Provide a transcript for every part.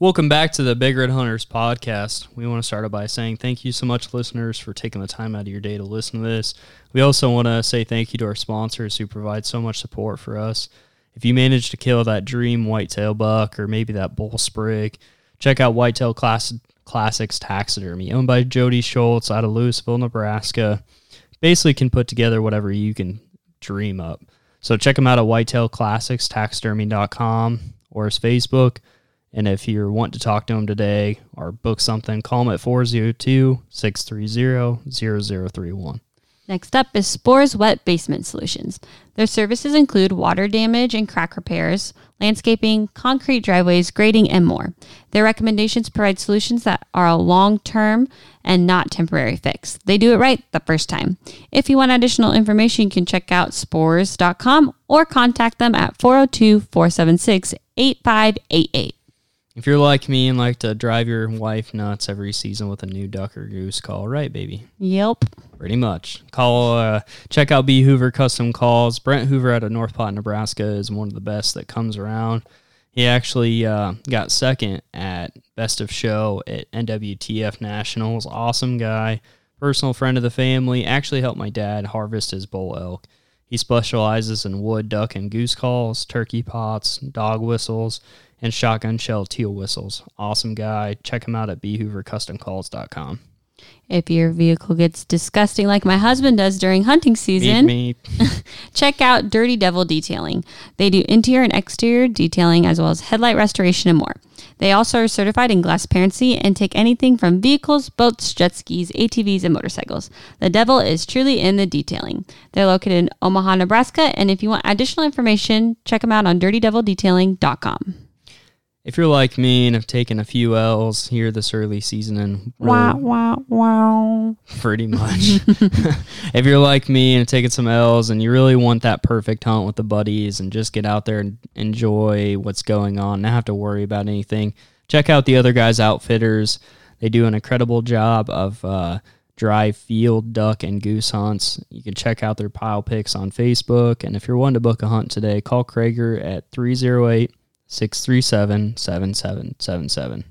Welcome back to the Big Red Hunters podcast. We want to start by saying thank you so much, listeners, for taking the time out of your day to listen to this. We also want to say thank you to our sponsors who provide so much support for us. If you manage to kill that dream whitetail buck or maybe that bull sprig, check out Whitetail Class- Classics Taxidermy, owned by Jody Schultz out of Louisville, Nebraska. Basically, can put together whatever you can dream up. So check them out at whitetailclassicstaxidermy.com or his Facebook. And if you want to talk to him today or book something, call him at 402 630 0031. Next up is Spores Wet Basement Solutions. Their services include water damage and crack repairs, landscaping, concrete driveways, grading, and more. Their recommendations provide solutions that are a long term and not temporary fix. They do it right the first time. If you want additional information, you can check out spores.com or contact them at 402 476 8588. If you're like me and like to drive your wife nuts every season with a new duck or goose call, right, baby? Yep. Pretty much. Call, uh, check out B Hoover Custom Calls. Brent Hoover out of North Platte, Nebraska is one of the best that comes around. He actually uh, got second at Best of Show at NWTF Nationals. Awesome guy, personal friend of the family. Actually helped my dad harvest his bull elk. He specializes in wood, duck, and goose calls, turkey pots, dog whistles, and shotgun shell teal whistles. Awesome guy. Check him out at bhoovercustomcalls.com. If your vehicle gets disgusting like my husband does during hunting season, check out Dirty Devil Detailing. They do interior and exterior detailing as well as headlight restoration and more. They also are certified in glass parency and take anything from vehicles, boats, jet skis, ATVs, and motorcycles. The devil is truly in the detailing. They're located in Omaha, Nebraska, and if you want additional information, check them out on dirtydevilDetailing.com. If you're like me and have taken a few L's here this early season and really, Wow, wow, wow. pretty much. if you're like me and have taken some L's and you really want that perfect hunt with the buddies and just get out there and enjoy what's going on, not have to worry about anything, check out the other guys' outfitters. They do an incredible job of uh, dry field duck and goose hunts. You can check out their pile picks on Facebook. And if you're wanting to book a hunt today, call Krager at 308 637 7777.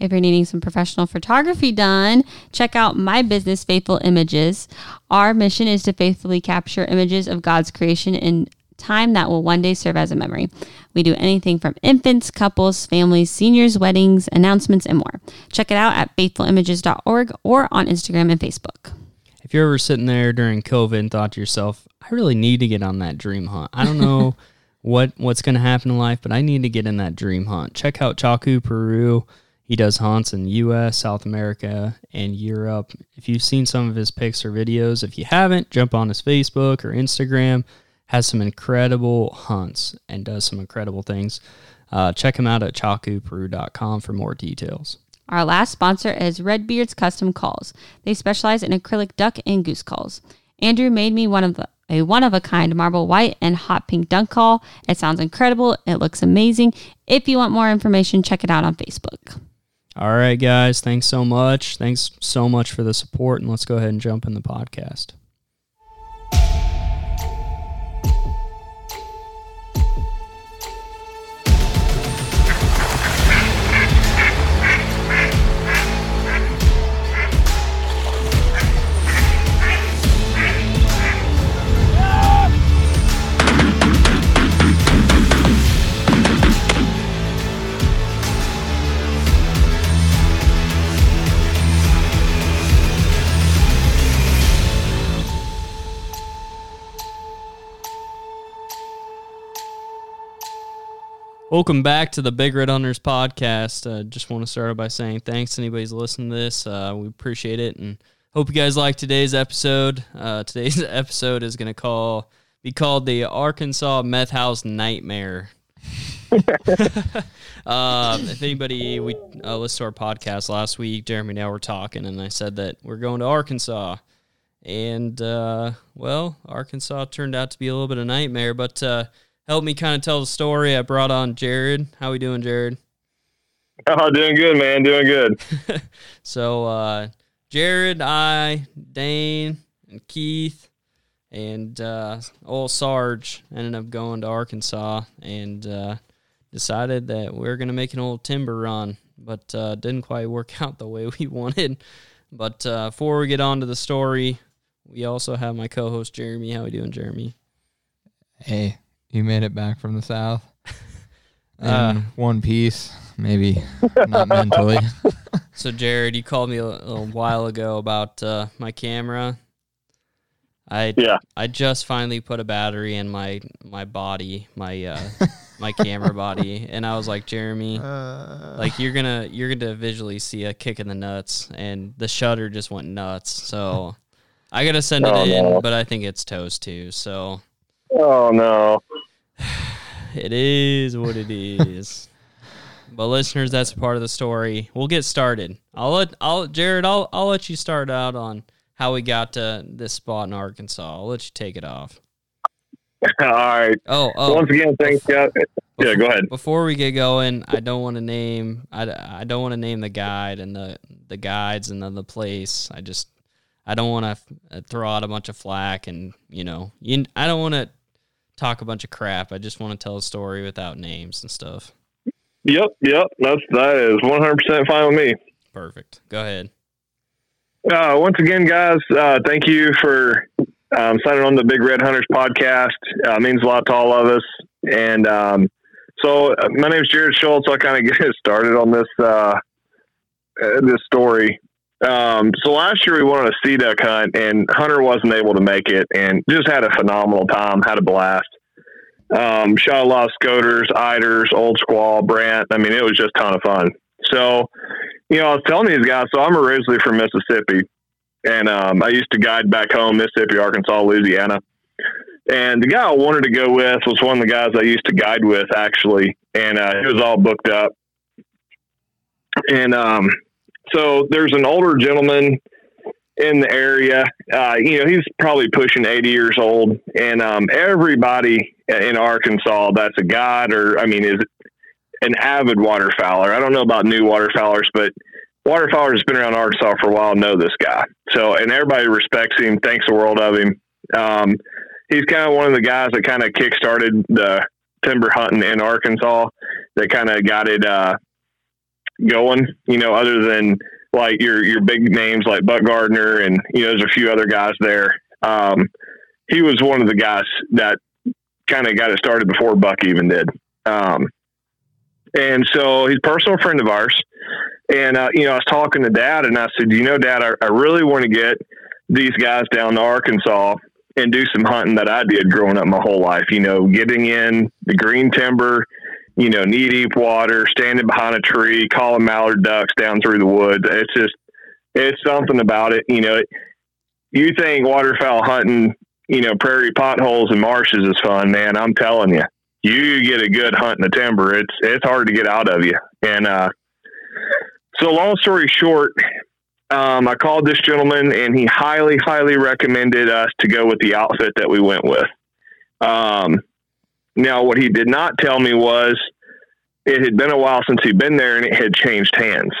If you're needing some professional photography done, check out My Business Faithful Images. Our mission is to faithfully capture images of God's creation in time that will one day serve as a memory. We do anything from infants, couples, families, seniors, weddings, announcements, and more. Check it out at faithfulimages.org or on Instagram and Facebook. If you're ever sitting there during COVID and thought to yourself, I really need to get on that dream hunt. I don't know what what's going to happen in life, but I need to get in that dream hunt. Check out Chaku Peru. He does hunts in the US, South America, and Europe. If you've seen some of his pics or videos, if you haven't, jump on his Facebook or Instagram. Has some incredible hunts and does some incredible things. Uh, check him out at chakuperu.com for more details. Our last sponsor is Redbeard's Custom Calls. They specialize in acrylic duck and goose calls. Andrew made me one of the a one of a kind marble white and hot pink dunk call. It sounds incredible. It looks amazing. If you want more information, check it out on Facebook. All right, guys. Thanks so much. Thanks so much for the support. And let's go ahead and jump in the podcast. Welcome back to the Big Red Hunters podcast. Uh, just want to start by saying thanks to anybody who's listening to this. Uh, we appreciate it and hope you guys like today's episode. Uh, today's episode is going to call be called the Arkansas Meth House Nightmare. uh, if anybody we uh, listened to our podcast last week, Jeremy and I were talking, and I said that we're going to Arkansas, and uh, well, Arkansas turned out to be a little bit of a nightmare. But uh, help me kind of tell the story. I brought on Jared. How we doing, Jared? Oh, doing good, man. Doing good. So uh, Jared, I, Dane, and Keith, and uh, old Sarge ended up going to Arkansas and uh, decided that we are gonna make an old timber run, but uh, didn't quite work out the way we wanted. But uh, before we get on to the story, we also have my co-host Jeremy. How we doing, Jeremy? Hey, you made it back from the south in Uh, one piece, maybe not mentally. So, Jared, you called me a, a while ago about uh, my camera. I Yeah. I just finally put a battery in my my body, my uh, my camera body, and I was like, Jeremy, Uh, like you're gonna you're gonna visually see a kick in the nuts, and the shutter just went nuts. So I gotta send it Oh, in, no. but I think it's toast too. So Oh no. it is what it is. but listeners, that's part of the story. We'll get started. I'll let I'll Jared. I'll I'll let you start out on how we got to this spot in Arkansas. I'll let you take it off. All right. Oh, oh. Once again, thanks, guys. Yeah, go ahead. Before we get going, I don't want to name I, I don't want to name the guide and the the guides and the, the place. I just I don't want to uh, throw out a bunch of flack and you know you, I don't want to talk a bunch of crap. I just want to tell a story without names and stuff. Yep, yep. That's that is one hundred percent fine with me. Perfect. Go ahead. Uh, once again, guys, uh, thank you for um, signing on the Big Red Hunters podcast. Uh, it means a lot to all of us. And um, so, uh, my name is Jared Schultz. I'll kind of get started on this uh, uh, this story. Um, so last year we went on a sea duck hunt, and Hunter wasn't able to make it, and just had a phenomenal time. Had a blast. Um, shot a lot of scoters, eiders, old squaw, brant. I mean, it was just a ton of fun. So, you know, I was telling these guys. So I'm originally from Mississippi, and um, I used to guide back home, Mississippi, Arkansas, Louisiana. And the guy I wanted to go with was one of the guys I used to guide with, actually, and uh, he was all booked up. And um, so there's an older gentleman in the area. Uh, you know, he's probably pushing 80 years old, and um, everybody in Arkansas that's a god or, I mean, is an avid waterfowler. I don't know about new waterfowlers, but waterfowlers has been around Arkansas for a while know this guy. So, and everybody respects him, thinks the world of him. Um, he's kind of one of the guys that kind of kick-started the timber hunting in Arkansas that kind of got it uh, going, you know, other than like your, your big names like Buck Gardner and, you know, there's a few other guys there. Um, he was one of the guys that kind of got it started before Buck even did. Um, and so he's a personal friend of ours. And, uh, you know, I was talking to dad and I said, you know, dad, I, I really want to get these guys down to Arkansas and do some hunting that I did growing up my whole life, you know, getting in the green timber, you know, knee deep water, standing behind a tree, calling mallard ducks down through the woods. It's just, it's something about it. You know, it, you think waterfowl hunting, you know, prairie potholes and marshes is fun, man. I'm telling you, you get a good hunt in the timber. It's, it's hard to get out of you. And, uh, so long story short, um, I called this gentleman and he highly, highly recommended us to go with the outfit that we went with. Um, now, what he did not tell me was it had been a while since he'd been there and it had changed hands.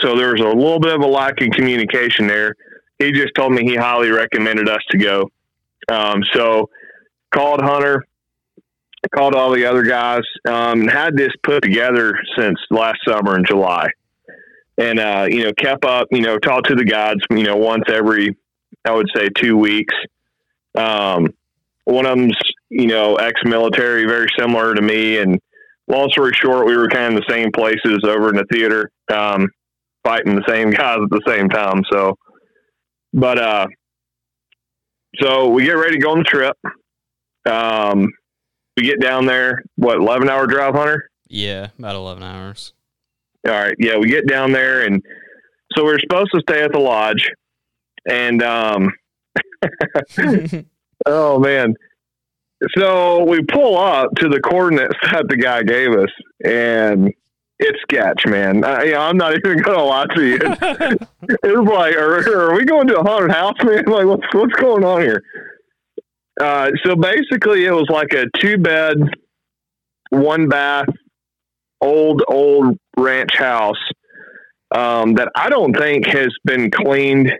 So there was a little bit of a lack in communication there. He just told me he highly recommended us to go. Um, so called Hunter, called all the other guys, um, and had this put together since last summer in July and uh, you know kept up you know talked to the guides you know once every i would say two weeks um, one of them's you know ex-military very similar to me. And long story short we were kind of in the same places over in the theater um, fighting the same guys at the same time. So but uh so we get ready to go on the trip. Um we get down there what 11 hour drive hunter? Yeah, about eleven hours. all right. Yeah, we get down there and so we are supposed to stay at the lodge. And um oh man. So we pull up to the coordinates that the guy gave us and it's sketch, man. I, you know, I'm not even gonna lie to you. It's, it's like, are, are we going to a haunted house, man? Like, what's what's going on here? Uh, so basically, it was like a two bed, one bath, old old ranch house um, that I don't think has been cleaned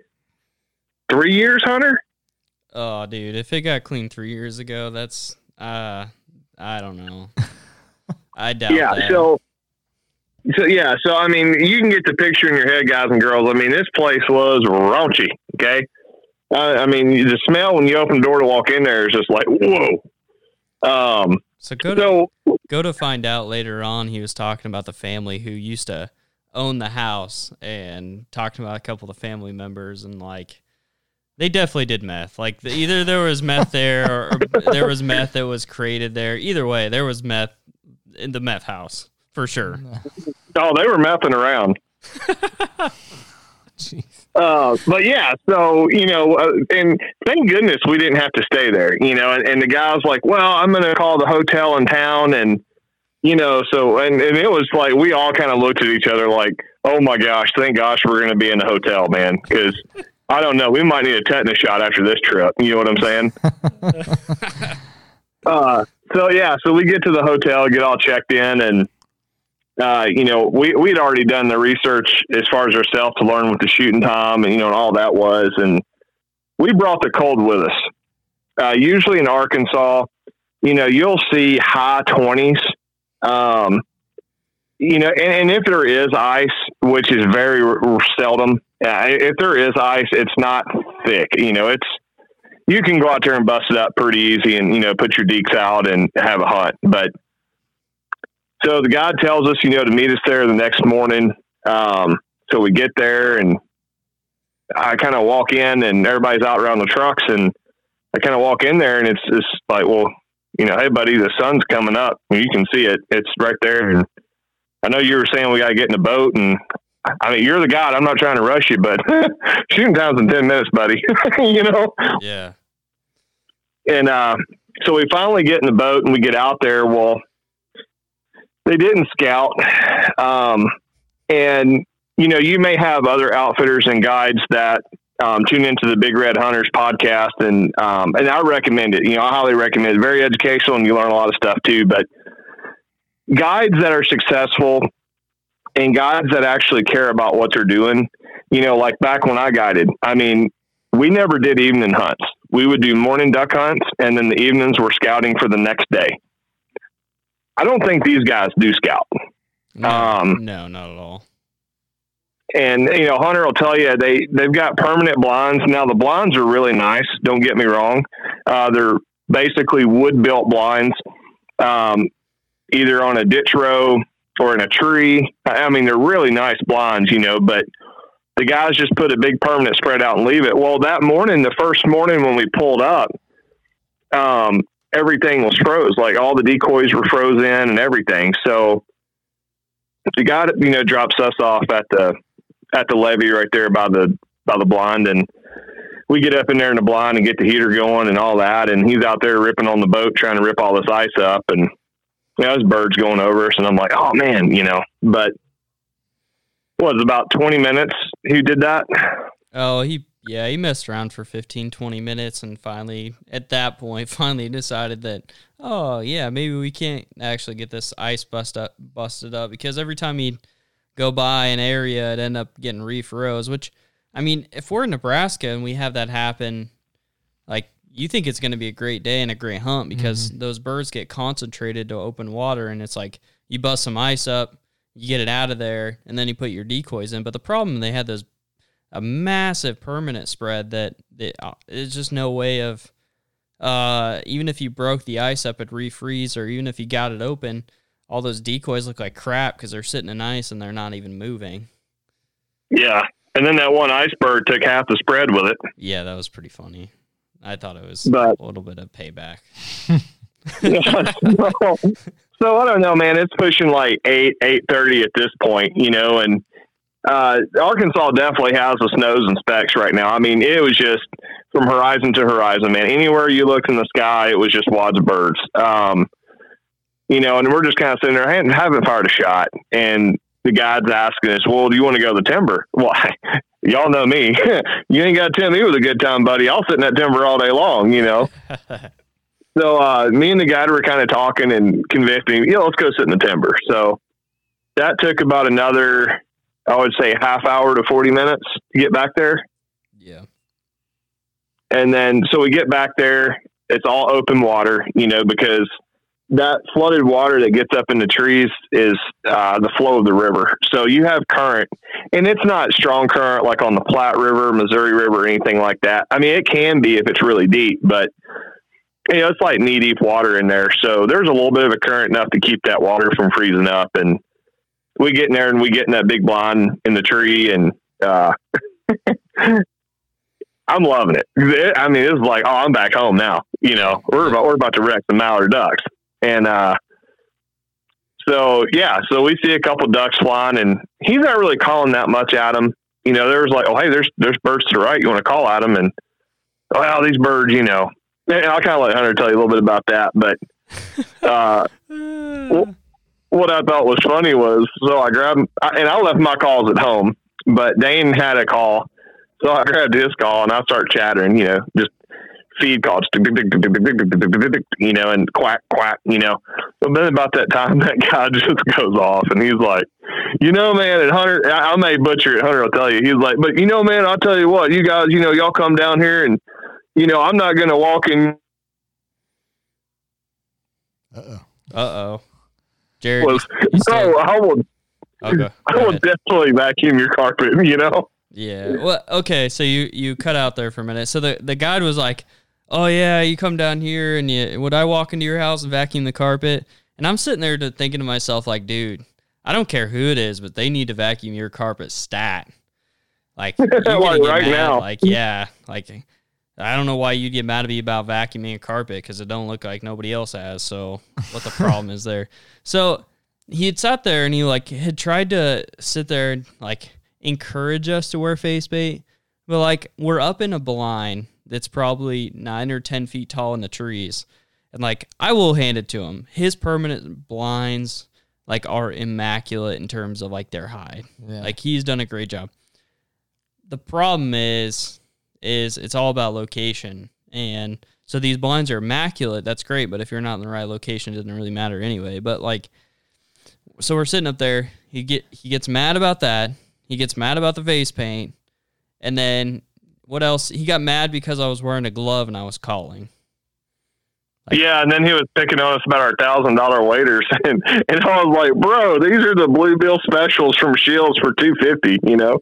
three years, Hunter. Oh, dude, if it got cleaned three years ago, that's uh, I don't know. I doubt yeah. that. So, so yeah. So I mean, you can get the picture in your head, guys and girls. I mean, this place was raunchy. Okay. Uh, I mean, the smell when you open the door to walk in there is just like whoa. Um. so go to So go to find out later on. He was talking about the family who used to own the house and talking about a couple of the family members and like they definitely did meth. Like the, either there was meth there or, or there was meth that was created there. Either way, there was meth in the meth house for sure. oh, they were messing around. Jeez. Uh, but yeah, so you know, uh, and thank goodness we didn't have to stay there. You know, and, and the guy was like, "Well, I'm going to call the hotel in town," and you know, so and and it was like we all kind of looked at each other like, "Oh my gosh, thank gosh we're going to be in the hotel, man," because I don't know, we might need a tetanus shot after this trip. You know what I'm saying? uh, so yeah, so we get to the hotel, get all checked in, and uh, you know, we we'd already done the research as far as ourselves to learn what the shooting time and you know and all that was, and we brought the cold with us. Uh, usually in Arkansas, you know, you'll see high twenties. Um, you know, and, and if there is ice, which is very r- r- seldom, uh, if there is ice, it's not thick. You know, it's you can go out there and bust it up pretty easy, and you know, put your deeks out and have a hunt. But so the guide tells us, you know, to meet us there the next morning. Um, so we get there, and I kind of walk in, and everybody's out around the trucks, and I kind of walk in there, and it's just like, well, you know, hey, buddy, the sun's coming up. You can see it; it's right there, and I know you were saying we got to get in the boat, and I mean, you're the guide. I'm not trying to rush you, but shooting time's in ten minutes, buddy. you know. Yeah. And uh, so we finally get in the boat and we get out there. Well, they didn't scout, um, and you know, you may have other outfitters and guides that um, tune into the Big Red Hunters podcast, and um, and I recommend it. You know, I highly recommend it. Very educational, and you learn a lot of stuff too. But guides that are successful and guys that actually care about what they're doing, you know, like back when I guided, I mean, we never did evening hunts. We would do morning duck hunts, and then the evenings were scouting for the next day. I don't think these guys do scout. No, Um, no, not at all. and you know hunter will tell you they they've got permanent blinds now the blinds are really nice don't get me wrong uh, they're basically wood built blinds um, either on a ditch row or in a tree. I mean they're really nice blinds you know but the guys just put a big permanent spread out and leave it. Well that morning the first morning when we pulled up um, everything was froze. Like all the decoys were frozen and everything. So the guy you know drops us off at the at the levee right there by the by the blind and we get up in there in the blind and get the heater going and all that and he's out there ripping on the boat trying to rip all this ice up and you know, there's birds going over us and I'm like, oh man, you know, but what was about 20 minutes who did that? Oh, he yeah, he messed around for 15 20 minutes and finally at that point finally decided that oh, yeah, maybe we can't actually get this ice bust up busted up because every time he'd go by an area it'd end up getting reef rows, which I mean, if we're in Nebraska and we have that happen, like you think it's going to be a great day and a great hunt because those birds get concentrated to open water and it's like you bust some ice up, you get it out of there, and then you put your decoys in. But the problem they had those a massive permanent spread that that uh, just no way of uh even if you broke the ice up at refreeze or even if you got it open, all those decoys look like crap because they're sitting in ice and they're not even moving. Yeah. And then that one iceberg took half the spread with it. Yeah, that was pretty funny. I thought it was But- a little bit of payback. so, so I don't know, man. It's pushing like eight, eight thirty at this point, you know, and uh, Arkansas definitely has the snows and specks right now. I mean, it was just from horizon to horizon, man. Anywhere you looked in the sky, it was just wads of birds. Um, you know, and we're just kind of sitting there, haven't, haven't fired a shot, and the guys asking us, "Well, do you want to go to the timber?" Well, y'all know me. you ain't got to tell me it was a good time, buddy. I'll sit in that timber all day long, you know. So uh, me and the guide were kind of talking and convinced me, yeah, let's go sit in the timber. So that took about another, I would say, half hour to forty minutes to get back there. Yeah. And then so we get back there, it's all open water, you know, because that flooded water that gets up in the trees is uh, the flow of the river. So you have current, and it's not strong current like on the Platte River, Missouri River, or anything like that. I mean, it can be if it's really deep, but you know, it's like knee deep water in there. So there's a little bit of a current enough to keep that water from freezing up. And we get in there and we get in that big blind in the tree and, uh, I'm loving it. I mean, it's like, oh, I'm back home now. You know, we're about we're about to wreck the mallard ducks, and uh, so yeah, so we see a couple ducks flying, and he's not really calling that much at them. You know, there's like, oh, hey, there's there's birds to the right. You want to call at them, and well, these birds, you know, and I'll kind of let Hunter tell you a little bit about that. But uh, what I thought was funny was, so I grabbed, and I left my calls at home, but Dane had a call so I grabbed his call and I start chattering, you know, just feed calls, you know, and quack, quack, you know. But then about that time, that guy just goes off and he's like, you know, man, at Hunter, I may butcher it. Hunter will tell you. He's like, but you know, man, I'll tell you what, you guys, you know, y'all come down here and, you know, I'm not going to walk in. Uh oh. Uh oh. Jared. Was, no, I will, okay, I will definitely vacuum your carpet, you know? Yeah. Well, okay. So you you cut out there for a minute. So the the guide was like, "Oh yeah, you come down here and you would I walk into your house and vacuum the carpet?" And I'm sitting there to, thinking to myself like, "Dude, I don't care who it is, but they need to vacuum your carpet stat." Like, like right mad. now. Like, yeah, like I don't know why you'd get mad at me about vacuuming a carpet because it don't look like nobody else has. So what the problem is there? So he had sat there and he like had tried to sit there and like encourage us to wear face paint, but like we're up in a blind that's probably nine or 10 feet tall in the trees. And like, I will hand it to him. His permanent blinds like are immaculate in terms of like their hide. Yeah. Like he's done a great job. The problem is, is it's all about location. And so these blinds are immaculate. That's great. But if you're not in the right location, it doesn't really matter anyway. But like, so we're sitting up there. He get he gets mad about that. He gets mad about the face paint. And then what else? He got mad because I was wearing a glove and I was calling. Like, yeah, and then he was picking on us about our thousand dollar waders, and and I was like, "Bro, these are the blue bluebill specials from Scheels for two fifty, you know."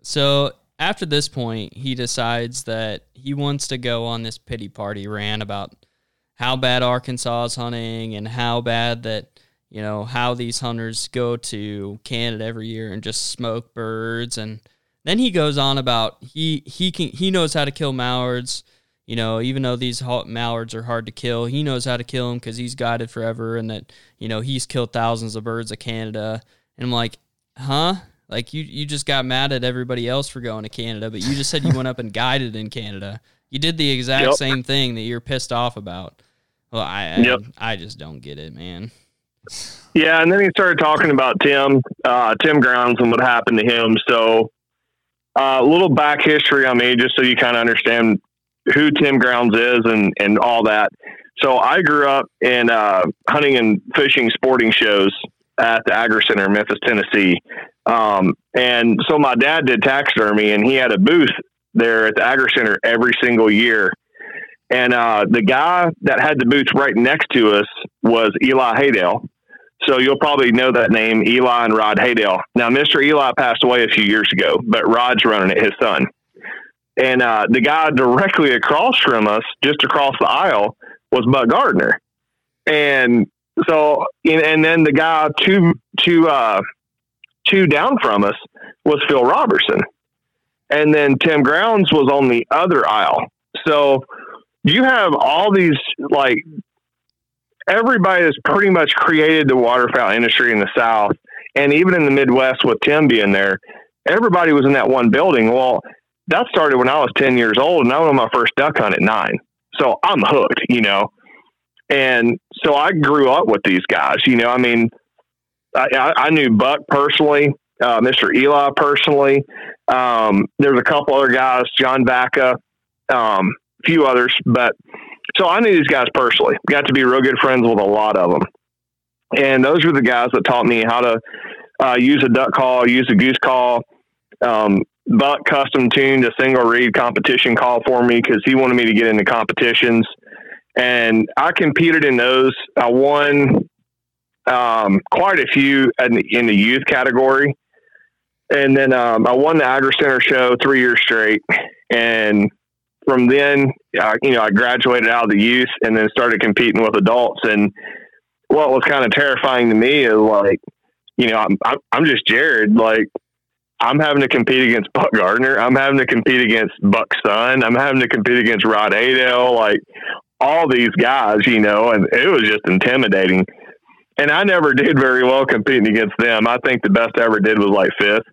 So after this point, he decides that he wants to go on this pity party rant about how bad Arkansas is hunting and how bad that you know how these hunters go to Canada every year and just smoke birds and then he goes on about he he can he knows how to kill mallards you know even though these mallards are hard to kill he knows how to kill them because he's guided forever and that you know he's killed thousands of birds of Canada and I'm like huh like you you just got mad at everybody else for going to Canada but you just said you went up and guided in Canada you did the exact yep. same thing that you're pissed off about well I yep. I, I just don't get it man yeah, and then he started talking about Tim, uh, Tim Grounds, and what happened to him. So, uh, a little back history on me, just so you kind of understand who Tim Grounds is and and all that. So, I grew up in uh, hunting and fishing sporting shows at the Agri Center in Memphis, Tennessee. Um, and so, my dad did taxidermy, and he had a booth there at the Agri Center every single year. And uh, the guy that had the booth right next to us was Eli Haydel. So you'll probably know that name, Eli and Rod Haydel. Now, Mr. Eli passed away a few years ago, but Rod's running it, his son. And uh, the guy directly across from us, just across the aisle, was Buck Gardner. And so, and then the guy two, two, uh, two down from us was Phil Robertson. And then Tim Grounds was on the other aisle. So you have all these like everybody has pretty much created the waterfowl industry in the South, and even in the Midwest with Tim being there, everybody was in that one building. Well, that started when I was 10 years old, and I went on my first duck hunt at nine. So I'm hooked, you know. And so I grew up with these guys, you know. I mean, I, I knew Buck personally, uh, Mr. Eli personally. Um, there's a couple other guys, John Vaca, um, a few others, but so I knew these guys personally. Got to be real good friends with a lot of them, and those were the guys that taught me how to uh, use a duck call, use a goose call. Um, Buck custom tuned a single reed competition call for me because he wanted me to get into competitions. and I competed in those. I won um, quite a few in the, in the youth category, and then um, I won the Agri Center show three years straight. And from then, you know, I graduated out of the youth and then started competing with adults. And what was kind of terrifying to me is like, you know, I'm I'm, just Jared. Like, I'm having to compete against Buck Gardner. I'm having to compete against Buck Son. I'm having to compete against Rod Haydel. Like all these guys, you know, and it was just intimidating. And I never did very well competing against them. I think the best I ever did was like fifth.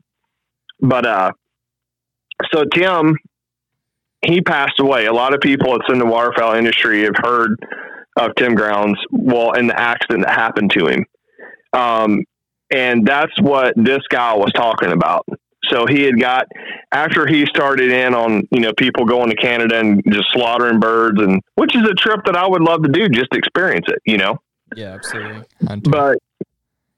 But uh, so Tim, he passed away. A lot of people that's in the waterfowl industry have heard of Tim Grounds. Well, in the accident that happened to him. Um, and that's what this guy was talking about. So he had got after he started in on you know people going to Canada and just slaughtering birds, and which is a trip that I would love to do, just experience it, you know. Yeah, absolutely. But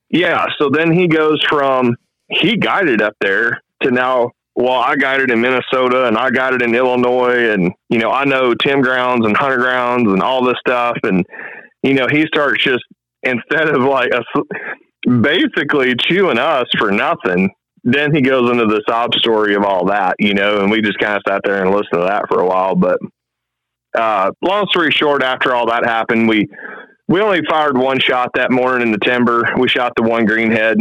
yeah, so then he goes from he guided up there to now. Well, I guided in Minnesota and I guided in Illinois, and you know I know Tim Grounds and Hunter Grounds and all this stuff, and you know he starts just instead of like a, basically chewing us for nothing. Then he goes into the sob story of all that, you know, and we just kind of sat there and listened to that for a while. But uh, long story short, after all that happened, we we only fired one shot that morning in the timber. We shot the one greenhead.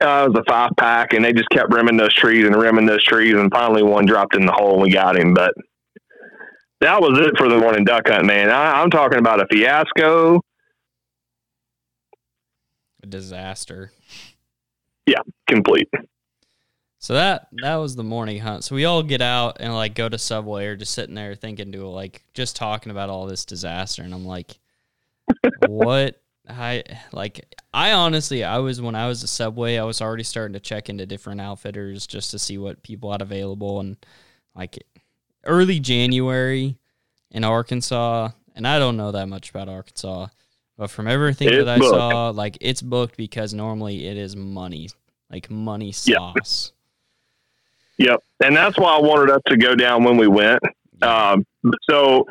Uh, it was a five pack, and they just kept rimming those trees and rimming those trees, and finally one dropped in the hole, and we got him. But that was it for the morning duck hunt, man. I, I'm talking about a fiasco. A disaster. Yeah, complete. So that that was the morning hunt. So we all get out and like go to Subway or just sitting there thinking to like just talking about all this disaster and I'm like what I like I honestly I was when I was a Subway I was already starting to check into different outfitters just to see what people had available and like early January in Arkansas and I don't know that much about Arkansas but from everything that I booked. saw like it's booked because normally it is money like money sauce. Yep. And that's why I wanted us to go down when we went. Um, so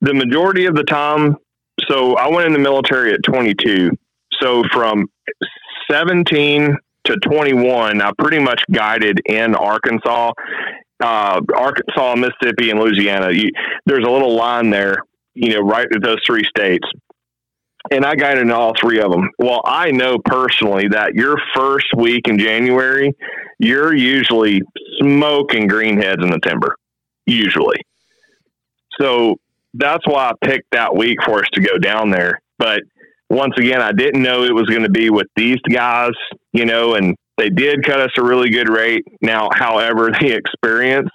the majority of the time, so I went in the military at 22. So from 17 to 21, I pretty much guided in Arkansas, uh, Arkansas, Mississippi, and Louisiana. You, there's a little line there, you know, right at those three states. And I guided in all three of them. Well, I know personally that your first week in January, you're usually smoking greenheads in the timber, usually. So that's why I picked that week for us to go down there. But once again, I didn't know it was going to be with these guys, you know, and they did cut us a really good rate. Now, however, the experience,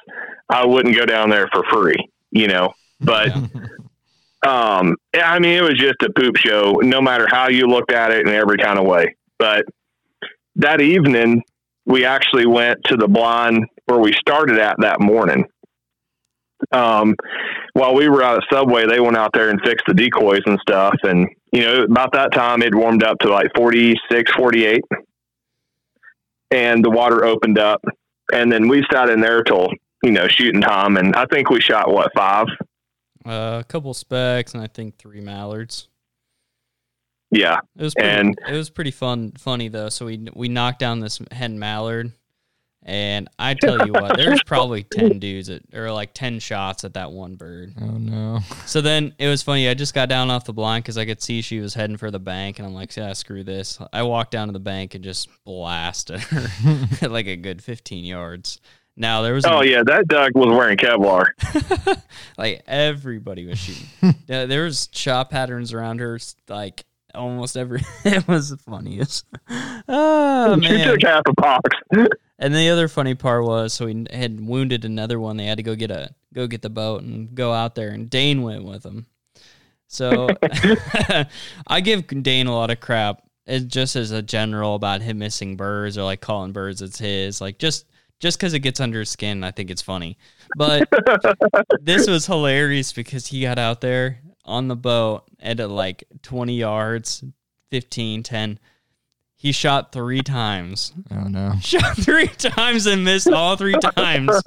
I wouldn't go down there for free, you know, but. Um, I mean, it was just a poop show, no matter how you looked at it in every kind of way. But that evening, we actually went to the blind where we started at that morning. Um, while we were out at Subway, they went out there and fixed the decoys and stuff. And, you know, about that time, it warmed up to like 46, 48. And the water opened up. And then we sat in there till, you know, shooting time. And I think we shot, what, five? Uh, a couple specks and I think three mallards. Yeah. It was pretty, And- it was pretty fun, funny though. So we we knocked down this hen mallard, and I tell you what, there's probably ten dudes at, or like ten shots at that one bird. Oh no. So then it was funny. I just got down off the blind because I could see she was heading for the bank, and I'm like, yeah, screw this. I walked down to the bank and just blasted her at like a good 15 yards. Now there was a- Oh, yeah. That duck was wearing Kevlar. like everybody was shooting. Yeah, there was shot patterns around her, like almost every. it was the funniest. Oh She man! took half a box. And the other funny part was, so he had wounded another one. They had to go get a go get the boat and go out there, and Dane went with them. So I give Dane a lot of crap. It just as a general about him missing birds or like calling birds it's his. Like just just because it gets under his skin, I think it's funny. But this was hilarious because he got out there on the boat at like 20 yards, 15, 10. He shot three times Oh no. shot three times and missed all three times.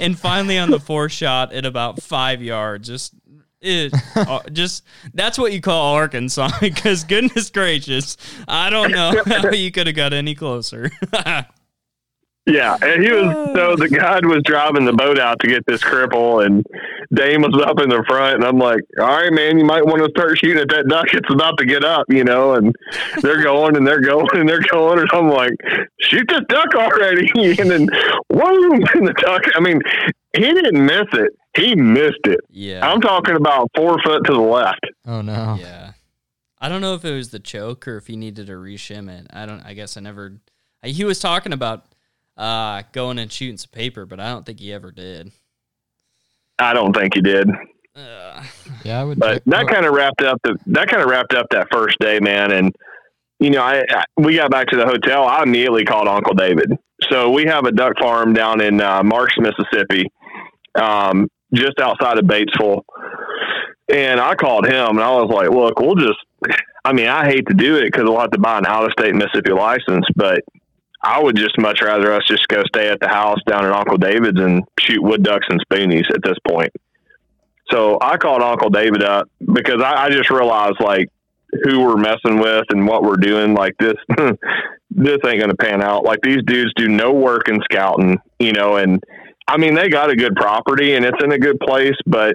And finally on the fourth shot at about five yards, just It, uh, just that's what you call Arkansas because goodness gracious, I don't know how you could have got any closer. Yeah, and he was so oh. the guide was driving the boat out to get this cripple, and Dane was up in the front, and I'm like, "All right, man, you might want to start shooting at that duck. It's about to get up, you know." And they're going and they're going and they're going, and I'm like, "Shoot this duck already!" And then, whoa, and the duck. I mean, he didn't miss it; he missed it. yeah, I'm talking about four foot to the left. Oh no. yeah. I don't know if it was the choke or if he needed to reshim it. I don't. I guess I never. He was talking about uh going and shooting some paper, but I don't think he ever did. I don't think he did. Uh, Yeah, I would. but that kind of wrapped up the that kind of wrapped up that first day, man. And you know, I, I we got back to the hotel. I immediately called Uncle David. So we have a duck farm down in uh, Marks, Mississippi, um, just outside of Batesville. And I called him, and I was like, "Look, we'll just." I mean, I hate to do it because we'll have to buy an out-of-state Mississippi license, but I would just much rather us just go stay at the house down at Uncle David's and shoot wood ducks and spoonies at this point. So I called Uncle David up because I, I just realized like who we're messing with and what we're doing. Like this, this ain't going to pan out. Like these dudes do no work in scouting, you know, and I mean, they got a good property and it's in a good place, but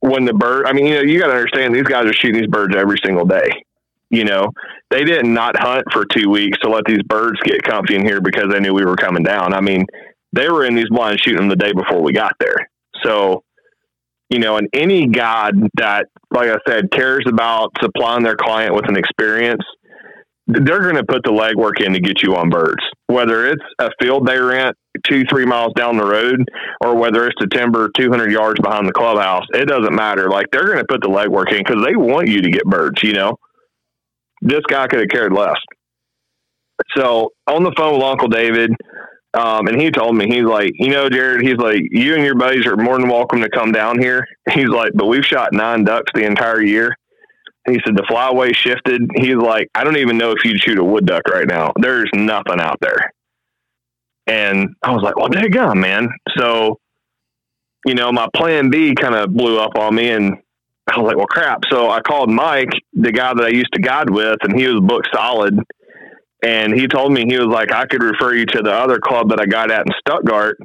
when the bird, I mean, you know, you got to understand these guys are shooting these birds every single day. You know, they didn't not hunt for two weeks to let these birds get comfy in here because they knew we were coming down. I mean, they were in these blinds shooting the day before we got there. So, you know, and any guide that, like I said, cares about supplying their client with an experience, they're going to put the legwork in to get you on birds. Whether it's a field they rent two, three miles down the road, or whether it's the timber 200 yards behind the clubhouse, it doesn't matter. Like they're going to put the legwork in because they want you to get birds, you know? This guy could have cared less. So on the phone with Uncle David, um, and he told me, he's like, you know, Jared, he's like, you and your buddies are more than welcome to come down here. He's like, but we've shot nine ducks the entire year. He said the flyway shifted. He's like, I don't even know if you'd shoot a wood duck right now. There's nothing out there. And I was like, well, daggone, man. So, you know, my plan B kind of blew up on me and I was like, well, crap. So I called Mike, the guy that I used to guide with, and he was booked solid. And he told me, he was like, I could refer you to the other club that I got at in Stuttgart.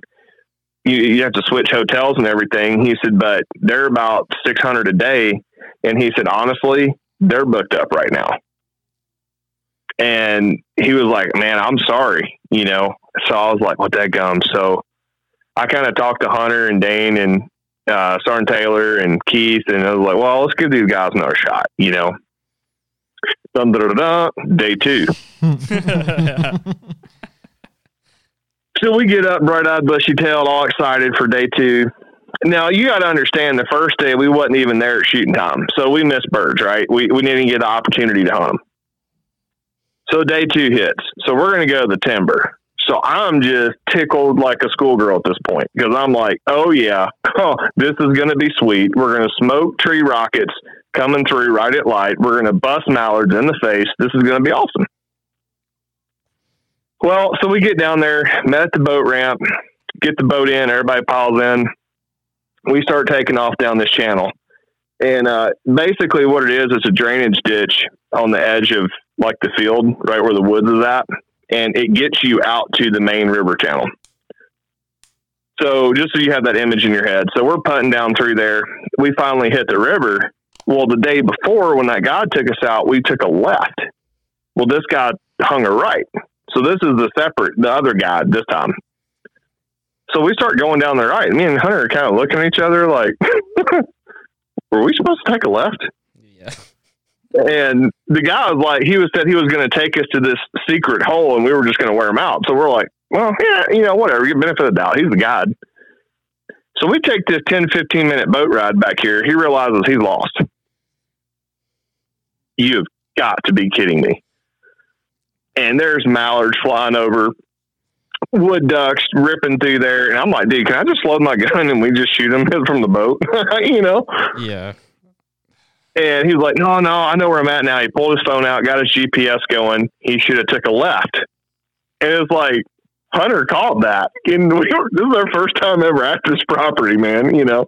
You, you have to switch hotels and everything. He said, but they're about 600 a day. And he said, honestly, they're booked up right now. And he was like, man, I'm sorry, you know? So I was like, what that gum? So I kind of talked to Hunter and Dane and uh, Sergeant Taylor and Keith, and I was like, well, let's give these guys another shot, you know? Dun, dun, dun, dun, day two. So we get up, bright eyed, bushy tailed, all excited for day two. Now you got to understand, the first day we wasn't even there at shooting time, so we missed birds. Right? We we didn't get the opportunity to hunt them. So day two hits. So we're going to go to the timber. So I'm just tickled like a schoolgirl at this point because I'm like, oh yeah, this is going to be sweet. We're going to smoke tree rockets coming through right at light. We're going to bust mallards in the face. This is going to be awesome. Well, so we get down there, met at the boat ramp, get the boat in, everybody piles in. We start taking off down this channel. And uh, basically, what it is, it's a drainage ditch on the edge of like the field, right where the woods is at. And it gets you out to the main river channel. So, just so you have that image in your head. So, we're putting down through there. We finally hit the river. Well, the day before, when that guy took us out, we took a left. Well, this guy hung a right. So this is the separate, the other guy this time. So we start going down the right. Me and Hunter are kind of looking at each other like, were we supposed to take a left? And the guy was like, he was said he was going to take us to this secret hole and we were just going to wear him out. So we're like, well, yeah, you know, whatever. Give benefit of the doubt. He's the guide. So we take this 10, 15 minute boat ride back here. He realizes he's lost. You've got to be kidding me and there's mallards flying over, wood ducks ripping through there, and I'm like, dude, can I just load my gun and we just shoot them from the boat, you know? Yeah. And he was like, no, no, I know where I'm at now. He pulled his phone out, got his GPS going. He should have took a left, and it's like Hunter called that, and we were, this is our first time ever at this property, man. You know.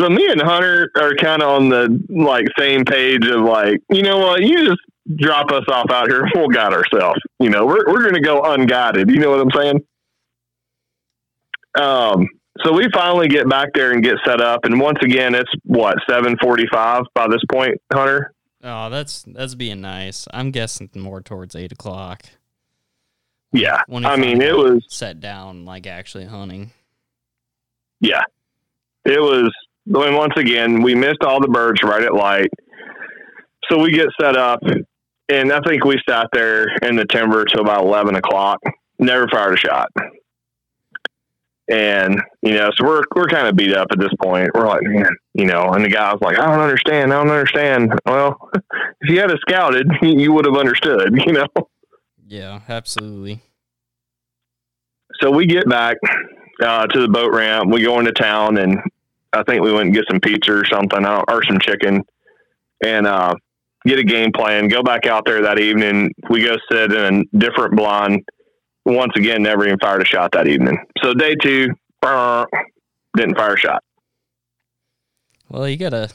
So me and Hunter are kind of on the like same page of like, you know what, you just drop us off out here, we'll guide ourselves. You know, we're we're gonna go unguided. You know what I'm saying? Um, so we finally get back there and get set up, and once again, it's what seven forty-five by this point, Hunter. Oh, that's that's being nice. I'm guessing more towards eight o'clock. Yeah, When I mean, it was set down like actually hunting. yeah, it was. And once again, we missed all the birds right at light, so we get set up, and I think we sat there in the timber till about eleven o'clock. Never fired a shot. And you know, so we're we're kind of beat up at this point. We're like, man, you know. And the guy was like, I don't understand. I don't understand. Well, if you had a scouted, you would have understood. You know. Yeah, absolutely. So we get back uh, to the boat ramp. We go into town, and I think we went and get some pizza or something, uh, or some chicken, and uh, get a game plan. Go back out there that evening. We go sit in a different blind. Once again, never even fired a shot that evening. So day two, didn't fire a shot. Well, you gotta,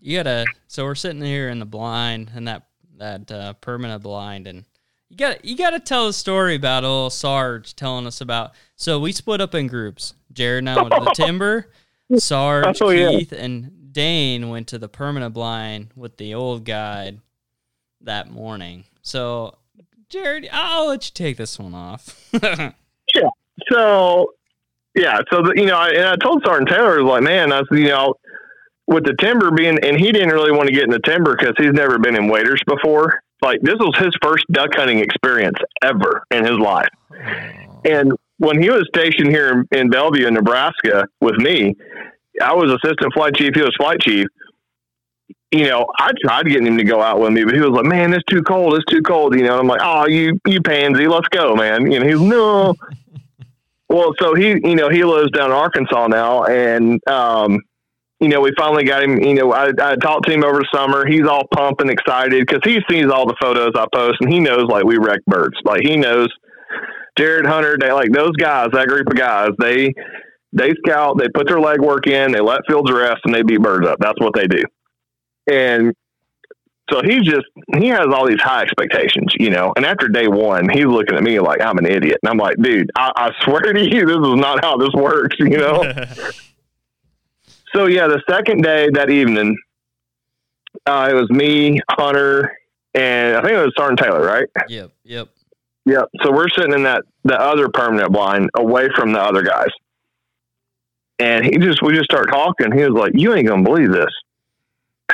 you gotta. So we're sitting here in the blind and that that uh, permanent blind, and you got you got to tell a story about old Sarge telling us about. So we split up in groups. Jared and I went to the timber. Sarge, Oh, yeah. Keith, and Dane went to the permanent blind with the old guide that morning. So, Jared, I'll let you take this one off. yeah. So, yeah. So, the, you know, I, and I told Sergeant Taylor, I was like, man, I you know, with the timber being, and he didn't really want to get in the timber because he's never been in waders before. Like, this was his first duck hunting experience ever in his life. And when he was stationed here in, in Bellevue, Nebraska, with me, I was assistant flight chief. He was flight chief. You know, I tried getting him to go out with me, but he was like, "Man, it's too cold. It's too cold." You know, and I'm like, "Oh, you you pansy, let's go, man." You know, he's no. well, so he, you know, he lives down in Arkansas now, and um, you know, we finally got him. You know, I, I talked to him over the summer. He's all pumped and excited because he sees all the photos I post, and he knows like we wreck birds. Like he knows Jared Hunter, they like those guys, that group of guys, they they scout, they put their legwork in, they let fields rest, and they beat birds up. That's what they do. And so he just he has all these high expectations, you know. And after day one, he's looking at me like I'm an idiot, and I'm like, dude, I, I swear to you, this is not how this works, you know. so yeah, the second day that evening, uh, it was me, Hunter, and I think it was Sergeant Taylor, right? yep, yep. Yep. So we're sitting in that the other permanent blind away from the other guys. And he just we just start talking. He was like, You ain't gonna believe this.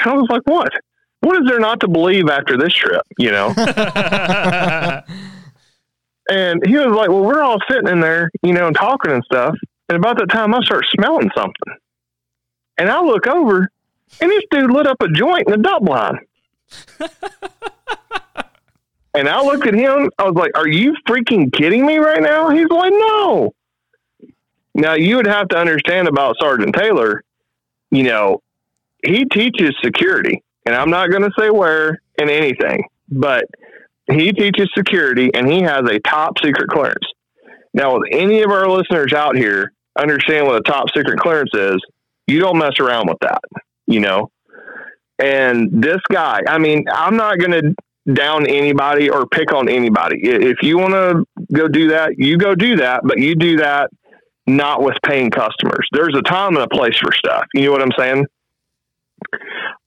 I was like, What? What is there not to believe after this trip? You know? and he was like, Well, we're all sitting in there, you know, and talking and stuff. And about that time I start smelling something. And I look over and this dude lit up a joint in the duck line. And I looked at him. I was like, "Are you freaking kidding me right now?" He's like, "No." Now you would have to understand about Sergeant Taylor. You know, he teaches security, and I'm not going to say where in anything, but he teaches security, and he has a top secret clearance. Now, with any of our listeners out here, understand what a top secret clearance is. You don't mess around with that. You know, and this guy. I mean, I'm not going to down anybody or pick on anybody. If you want to go do that, you go do that, but you do that not with paying customers. There's a time and a place for stuff. You know what I'm saying?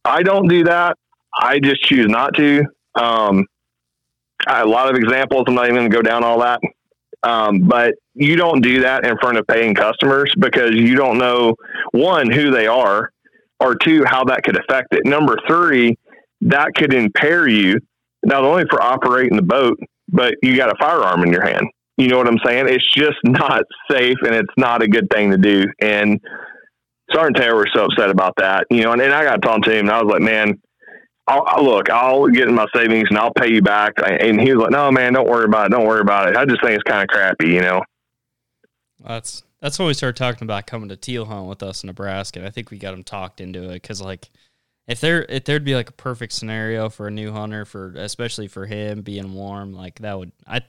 I don't do that. I just choose not to. Um, a lot of examples. I'm not even going to go down all that. Um, but you don't do that in front of paying customers because you don't know one who they are, or two how that could affect it. Number three, that could impair you not only for operating the boat, but you got a firearm in your hand. You know what I'm saying? It's just not safe and it's not a good thing to do. And Sergeant Taylor was so upset about that, you know, and, and I got talking to him and I was like, man, I'll, I'll look, I'll get in my savings and I'll pay you back. And he was like, no, man, don't worry about it. Don't worry about it. I just think it's kind of crappy, you know? That's that's when we started talking about coming to teal hunt with us in Nebraska. And I think we got him talked into it because like if there if there'd be like a perfect scenario for a new hunter for especially for him being warm like that would I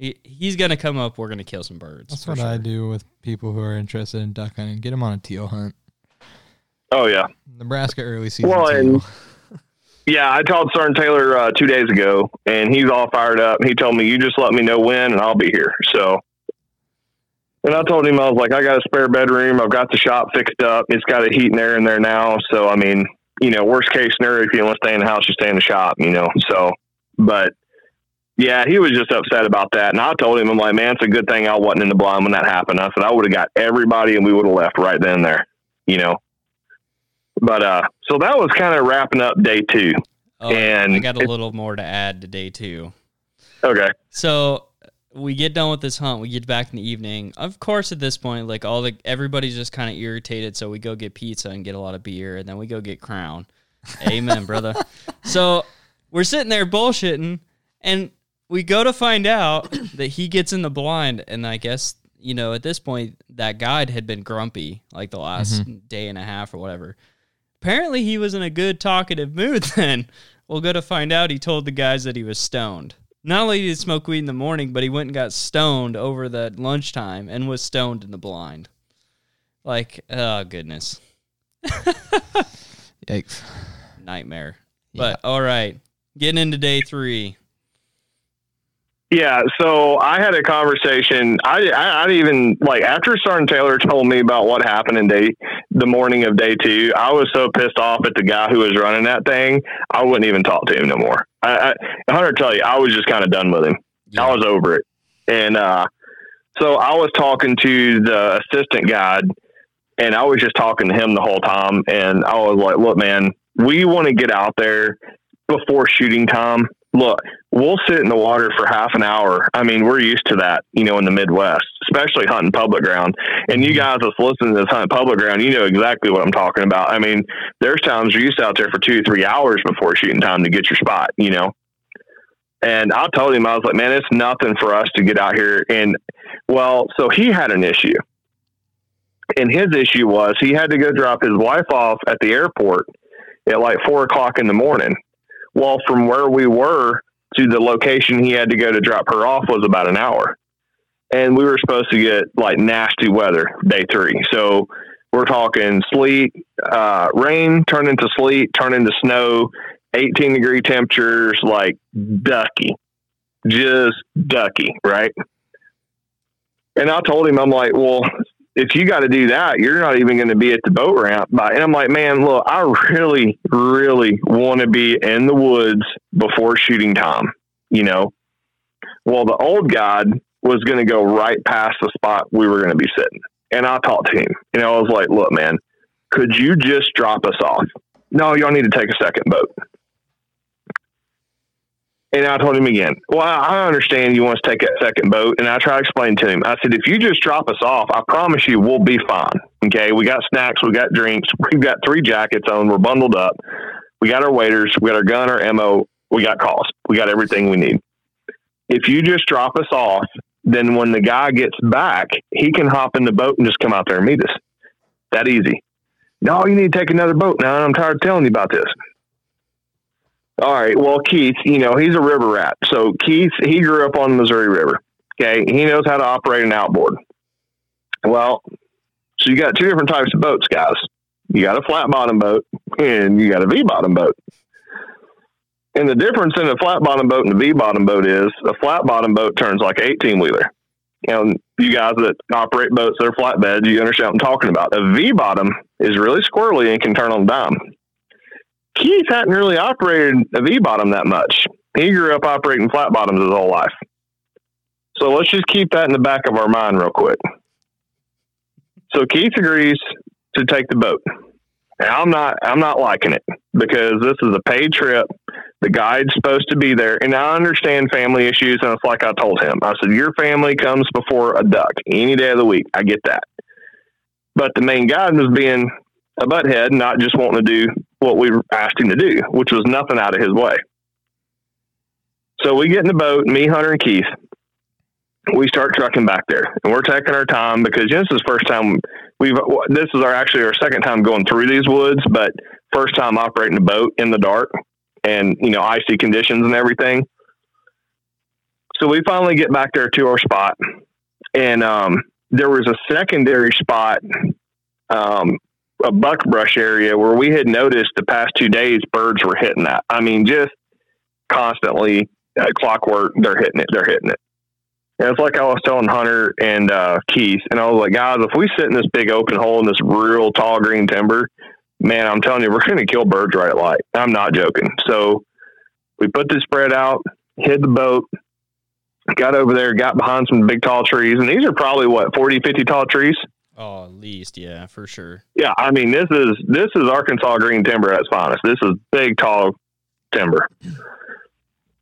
he, he's gonna come up. We're gonna kill some birds. That's for what I do with people who are interested in duck hunting. Get them on a teal hunt. Oh yeah. Nebraska early season. Well, too. and- Yeah, I called Sergeant Taylor uh, two days ago, and he's all fired up. He told me, "You just let me know when, and I'll be here." So, and I told him I was like, "I got a spare bedroom. I've got the shop fixed up. It's got a heat and air in there now. So, I mean, you know, worst case scenario, if you want to stay in the house, you stay in the shop. You know, so, but." Yeah, he was just upset about that. And I told him, I'm like, man, it's a good thing I wasn't in the blind when that happened. I said, I would have got everybody and we would have left right then and there, you know? But, uh, so that was kind of wrapping up day two. Oh, And I got a little more to add to day two. Okay. So we get done with this hunt. We get back in the evening. Of course, at this point, like all the everybody's just kind of irritated. So we go get pizza and get a lot of beer, and then we go get Crown. Amen, brother. So we're sitting there bullshitting, and we go to find out that he gets in the blind, and I guess you know at this point that guide had been grumpy like the last mm-hmm. day and a half or whatever. Apparently, he was in a good talkative mood. Then we'll go to find out he told the guys that he was stoned. Not only did he smoke weed in the morning, but he went and got stoned over the lunchtime and was stoned in the blind. Like, oh goodness, Yikes. nightmare. But all right, getting into day three. Yeah, so I had a conversation. I, I, I even like after Sergeant Taylor told me about what happened in day the morning of day two. I was so pissed off at the guy who was running that thing. I wouldn't even talk to him no more. I, I Hunter tell you, I was just kind of done with him. I was over it, and uh, so I was talking to the assistant guide, and I was just talking to him the whole time. And I was like, "Look, man, we want to get out there before shooting time. Look, we'll sit in the water for half an hour. I mean, we're used to that, you know, in the Midwest, especially hunting public ground. And you mhm. guys that's listening to this hunting public ground, you know exactly what I'm talking about. I mean, there's times you're used out there for two, three hours before shooting time to get your spot, you know. And I told him, I was like, man, it's nothing for us to get out here. And well, so he had an issue. And his issue was he had to go drop his wife off at the airport at like four o'clock in the morning. Well, from where we were to the location he had to go to drop her off was about an hour. And we were supposed to get like nasty weather day three. So we're talking sleet, uh, rain turn into sleet, turn into snow, 18 degree temperatures, like ducky, just ducky, right? And I told him, I'm like, well, if you got to do that, you're not even going to be at the boat ramp. And I'm like, man, look, I really, really want to be in the woods before shooting time, you know? Well, the old guide was going to go right past the spot we were going to be sitting. And I talked to him, and I was like, look, man, could you just drop us off? No, y'all need to take a second boat. And I told him again, well, I understand you want us to take that second boat. And I tried to explain to him, I said, if you just drop us off, I promise you we'll be fine. Okay. We got snacks, we got drinks, we've got three jackets on, we're bundled up. We got our waders, we got our gun, our ammo, we got calls, we got everything we need. If you just drop us off, then when the guy gets back, he can hop in the boat and just come out there and meet us. That easy. No, you need to take another boat now. I'm tired of telling you about this. All right. Well, Keith, you know, he's a river rat. So Keith, he grew up on the Missouri River. Okay. He knows how to operate an outboard. Well, so you got two different types of boats, guys. You got a flat bottom boat and you got a V bottom boat. And the difference in a flat bottom boat and a V bottom boat is a flat bottom boat turns like an 18 wheeler. You you guys that operate boats that are flatbed, you understand what I'm talking about. A V bottom is really squirrely and can turn on dime. Keith hadn't really operated a V bottom that much. He grew up operating flat bottoms his whole life. So let's just keep that in the back of our mind real quick. So Keith agrees to take the boat. And I'm not I'm not liking it because this is a paid trip. The guide's supposed to be there. And I understand family issues and it's like I told him. I said, Your family comes before a duck any day of the week. I get that. But the main guide was being a butthead, not just wanting to do what we asked him to do, which was nothing out of his way. So we get in the boat, me, Hunter, and Keith. We start trucking back there, and we're taking our time because you know, this is the first time we've. This is our actually our second time going through these woods, but first time operating a boat in the dark and you know icy conditions and everything. So we finally get back there to our spot, and um, there was a secondary spot um, a buckbrush area where we had noticed the past two days birds were hitting that. I mean, just constantly uh, clockwork. They're hitting it. They're hitting it. And it's like I was telling Hunter and uh, Keith, and I was like, guys, if we sit in this big open hole in this real tall green timber, man, I'm telling you, we're going to kill birds right light. I'm not joking. So we put the spread out, hid the boat, got over there, got behind some big tall trees, and these are probably what 40, 50 tall trees. Oh, at least, yeah, for sure. Yeah, I mean, this is this is Arkansas green timber at its finest. This is big, tall timber.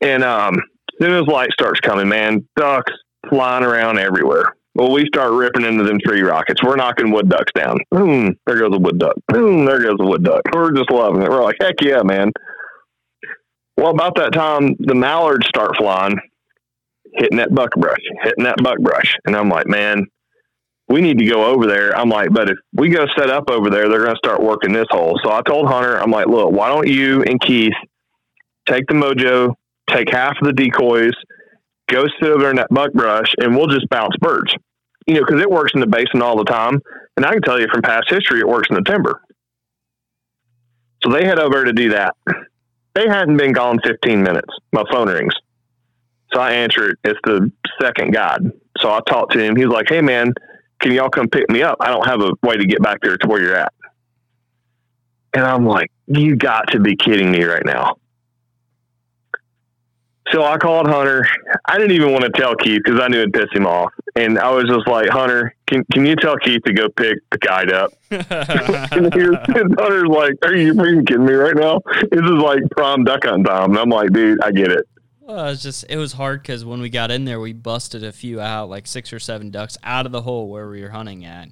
And um, as soon as light starts coming, man, ducks flying around everywhere. Well, we start ripping into them tree rockets. We're knocking wood ducks down. Boom, there goes a wood duck. Boom, there goes a wood duck. We're just loving it. We're like, heck yeah, man. Well, about that time, the mallards start flying, hitting that buckbrush, hitting that buckbrush. And I'm like, man, we need to go over there. I'm like, but if we go set up over there, they're going to start working this hole. So I told Hunter, I'm like, look, why don't you and Keith take the mojo, take half of the decoys, go sit over there in that buckbrush, and we'll just bounce birds. You know, because it works in the basin all the time. And I can tell you from past history, it works in the timber. So they head over to do that. They hadn't been gone 15 minutes. My phone rings. So I answer it. It's the second guide. So I talked to him. He's like, hey, man, can y'all come pick me up? I don't have a way to get back there to where you're at. And I'm like, you got to be kidding me right now. So I called Hunter. I didn't even want to tell Keith because I knew it'd piss him off. And I was just like, Hunter, can can you tell Keith to go pick the guide up? and Hunter's like, Are you freaking kidding me right now? This is like prom duck hunt time. And I'm like, dude, I get it. Well, it's just it was hard because when we got in there, we busted a few out, like six or seven ducks out of the hole where we were hunting at,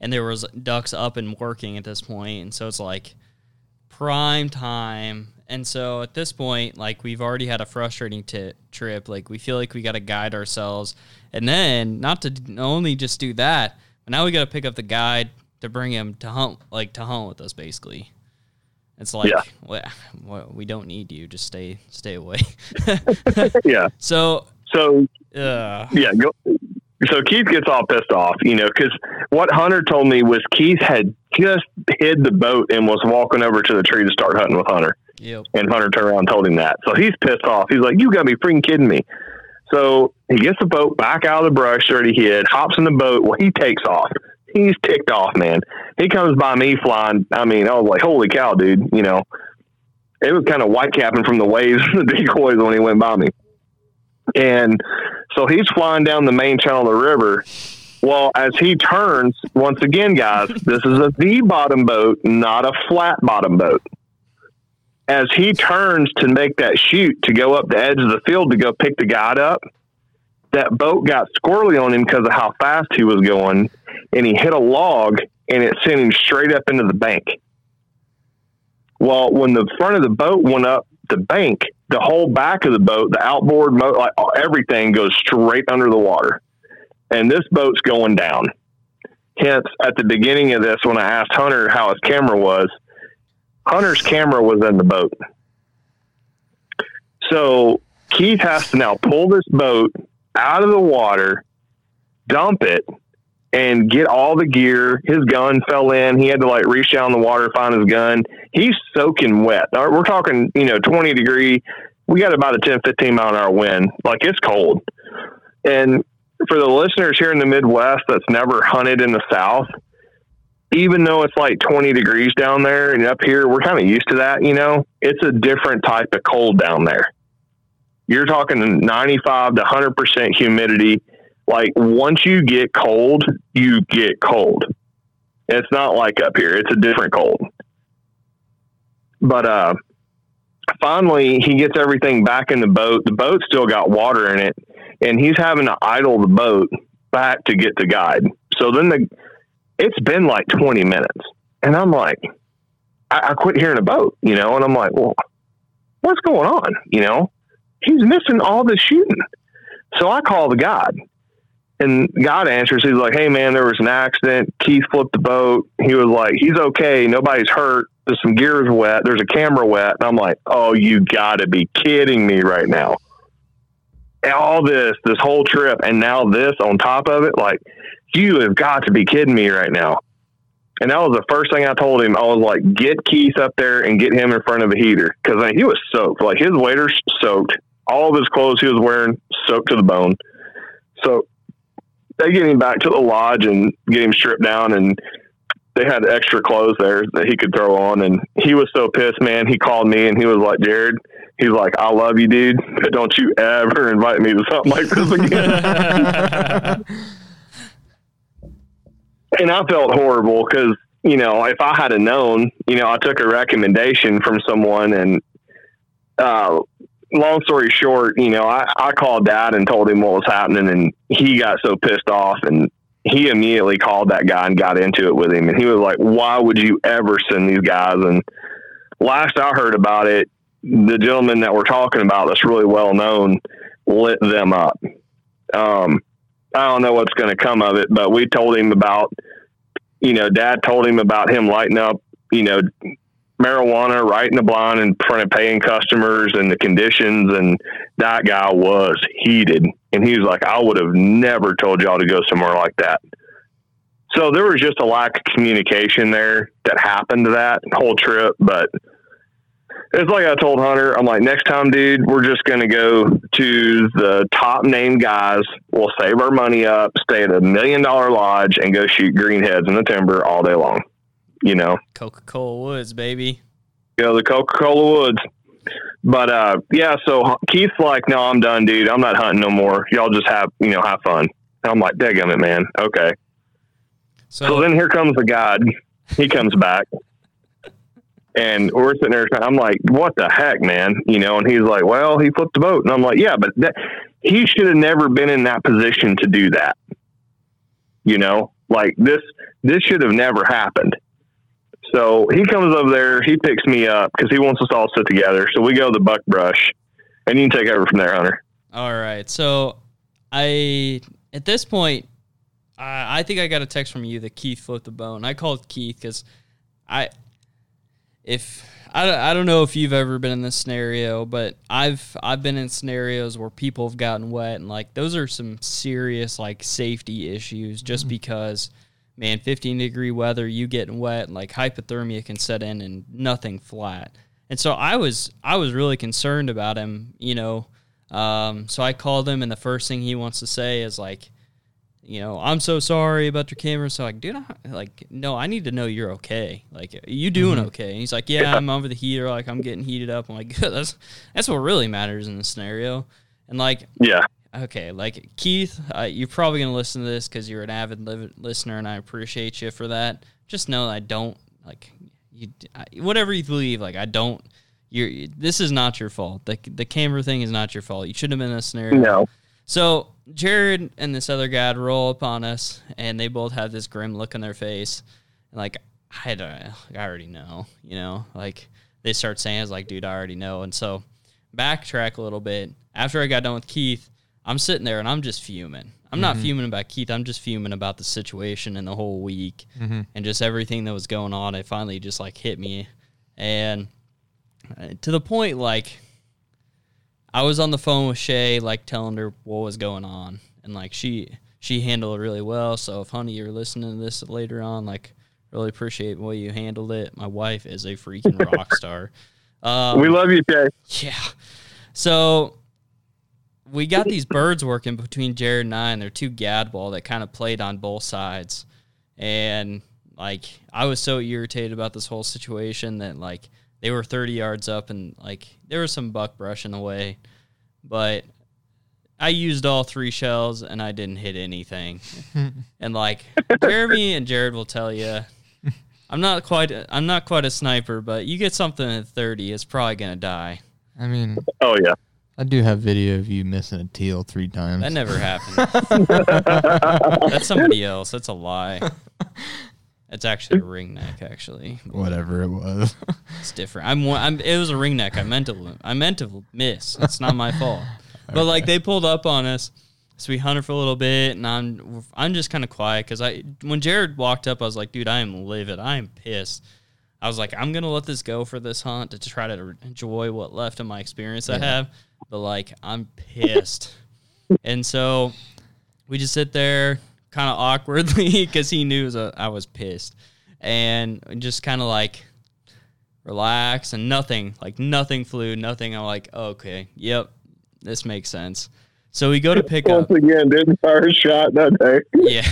and there was ducks up and working at this point, and so it's like prime time. And so at this point, like we've already had a frustrating t- trip. Like we feel like we got to guide ourselves, and then not to only just do that, but now we got to pick up the guide to bring him to hunt, like to hunt with us, basically. It's like Yeah. well, we don't need you. Just stay stay away. Yeah. so So uh, yeah, go, so Keith gets all pissed off, you know, because what Hunter told me was Keith had just hid the boat and was walking over to the tree to start hunting with Hunter. yep. And Hunter turned around and told him that. So he's pissed off. He's like, You got to be freaking kidding me. So he gets the boat back out of the brush that he hid, hops in the boat. Well, he takes off. He's ticked off, man. He comes by me flying. I mean, I was like, Holy cow, dude. You know, it was kind of white capping from the waves and the decoys when he went by me. And so he's flying down the main channel of the river. Well, as he turns, once again, guys, this is a V bottom boat, not a flat bottom boat. As he turns to make that shoot to go up the edge of the field to go pick the guide up, that boat got squirrely on him because of how fast he was going, and he hit a log and it sent him straight up into the bank. Well, when the front of the boat went up the bank, the whole back of the boat, the outboard, mo- like everything goes straight under the water. And this boat's going down. Hence, at the beginning of this, when I asked Hunter how his camera was, Hunter's camera was in the boat. So Keith has to now pull this boat out of the water, dump it, and get all the gear. His gun fell in. He had to like reach down in the water, find his gun. He's soaking wet. We're talking, you know, 20 degree. We got about a 10, 15 mile an hour wind. Like it's cold. And for the listeners here in the Midwest that's never hunted in the South, even though it's like 20 degrees down there and up here, we're kind of used to that, you know, it's a different type of cold down there. You're talking 95 to 100% humidity. Like once you get cold, you get cold. It's not like up here. It's a different cold. But uh finally he gets everything back in the boat. The boat still got water in it and he's having to idle the boat back to get the guide. So then the it's been like 20 minutes. And I'm like, I, I quit hearing a boat, you know, and I'm like, well, what's going on? You know, he's missing all the shooting. So I call the guide and God answers. He's like, Hey man, there was an accident. Keith flipped the boat. He was like, he's okay. Nobody's hurt. There's some gears wet. There's a camera wet. And I'm like, Oh, you gotta be kidding me right now. And all this, this whole trip. And now this on top of it, like, you have got to be kidding me right now. And that was the first thing I told him. I was like, get Keith up there and get him in front of a heater because he was soaked. Like his waders soaked. All of his clothes he was wearing soaked to the bone. So they get him back to the lodge and get him stripped down and they had extra clothes there that he could throw on and he was so pissed man. He called me and he was like jared he's like i love you dude but don't you ever invite me to something like this again. And i felt horrible because you know if i had known you know i took a recommendation from someone and uh long story short, you know, I, I called dad and told him what was happening and he got so pissed off and he immediately called that guy and got into it with him. And he was like, why would you ever send these guys? And last I heard about it, the gentleman that we're talking about that's really well known lit them up. Um, I don't know what's going to come of it, but we told him about, you know, dad told him about him lighting up, you know, marijuana right in the blind in front of paying customers and the conditions. And that guy was heated. And he was like, I would have never told y'all to go somewhere like that. So there was just a lack of communication there that happened to that whole trip. But it's like I told Hunter, I'm like, next time, dude, we're just going to go to the top name guys. We'll save our money up, stay at a million dollar lodge, and go shoot greenheads in the timber all day long you know, Coca Cola Woods, baby. You know, the Coca Cola Woods. But uh, yeah, so Keith's like, no, I'm done, dude. I'm not hunting no more. Y'all just have, you know, have fun. And I'm like, it, man. Okay. So, so then here comes the God. He comes back. And we're sitting there. I'm like, what the heck, man? You know, and he's like, well, he flipped the boat. And I'm like, yeah, but that, he should have never been in that position to do that. You know, like this, this should have never happened. So he comes over there, he picks me up because he wants us all to sit together. So we go to the buck brush, and you can take over from there, Hunter. All right. So I, at this point, I, I think I got a text from you that Keith flipped the bone. I called Keith because I, if I, I don't know if you've ever been in this scenario, but I've I've been in scenarios where people have gotten wet and like those are some serious like safety issues just mm-hmm. because man, 15 degree weather, you getting wet, like hypothermia can set in and nothing flat. And so I was I was really concerned about him, you know. Um, so I called him, and the first thing he wants to say is like, you know, I'm so sorry about your camera. So like, dude, I, like, no, I need to know you're okay. Like, you doing mm-hmm. okay? And he's like, yeah, I'm over the heater. Like, I'm getting heated up. I'm like, good. That's that's what really matters in the scenario. And like, yeah, Okay, like Keith, uh, you're probably gonna listen to this because you're an avid li- listener, and I appreciate you for that. Just know I don't like you. I, whatever you believe, like I don't. You're. This is not your fault. The the camera thing is not your fault. You shouldn't have been in a scenario. No. So Jared and this other guy roll upon us, and they both have this grim look on their face, and like I don't, I already know, you know, like they start saying, "It's like, dude, I already know." And so backtrack a little bit. After I got done with Keith, I'm sitting there and I'm just fuming. I'm mm-hmm. not fuming about Keith. I'm just fuming about the situation and the whole week mm-hmm. and just everything that was going on. It finally just like hit me, and uh, to the point like I was on the phone with Shay, like telling her what was going on, and like she she handled it really well. So if honey, you're listening to this later on, like really appreciate the way you handled it. My wife is a freaking rock star. Um, we love you, Shay. Yeah. So we got these birds working between Jared and I, and they're two gadwall that kind of played on both sides. And like I was so irritated about this whole situation that like they were 30 yards up and like there was some buck brush in the way, but I used all three shells and I didn't hit anything. and like Jeremy and Jared will tell you, I'm not quite I'm not quite a sniper, but you get something at 30, it's probably gonna die. I mean, oh yeah. I do have video of you missing a teal three times. That never happened. That's somebody else. That's a lie. It's actually a ring neck, actually. Whatever it was. It's different. I'm, I'm. It was a ring neck. I meant to. I meant to miss. It's not my fault. But okay. like they pulled up on us, so we hunted for a little bit, and I'm. I'm just kind of quiet because I. When Jared walked up, I was like, dude, I am livid. I am pissed. I was like, I'm gonna let this go for this hunt to try to enjoy what left of my experience yeah. I have but like I'm pissed. and so we just sit there kind of awkwardly because he knew I was pissed. and just kind of like relax and nothing, like nothing flew, nothing. I'm like, okay, yep, this makes sense. So we go to pick Once up. again, didn't fire a shot that day. Yeah.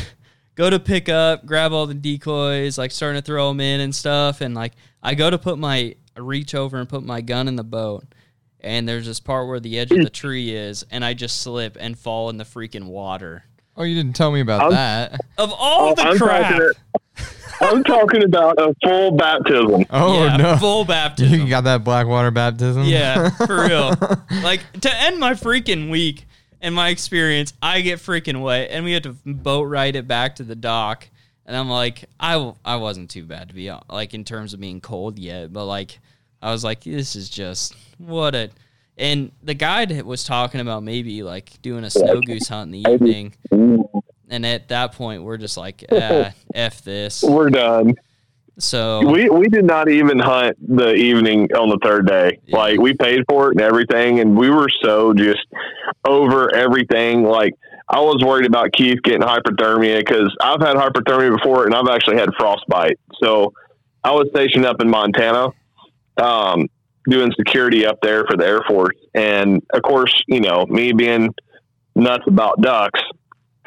Go to pick up, grab all the decoys, like starting to throw them in and stuff. And like, I go to put my, I reach over and put my gun in the boat. And there's this part where the edge of the tree is, and I just slip and fall in the freaking water. Oh, you didn't tell me about I'm- that. Of all Oh, the I'm crap. talking I'm talking about a full baptism. Oh yeah, no. Full baptism. You got that Blackwater baptism? Yeah, for real. like to end my freaking week and my experience, I get freaking wet, and we had to boat ride it back to the dock. And I'm like, I I wasn't too bad to be like in terms of being cold yet, but like I was like, this is just what a. And the guide was talking about maybe like doing a snow goose hunt in the evening, and at that point we're just like, ah, f this. We're done. So We we did not even hunt the evening on the third day. Yeah. Like we paid for it and everything, and we were so just over everything. Like I was worried about Keith getting hyperthermia because I've had hyperthermia before, and I've actually had frostbite. So I was stationed up in Montana, um, doing security up there for the Air Force, and of course, you know me being nuts about ducks.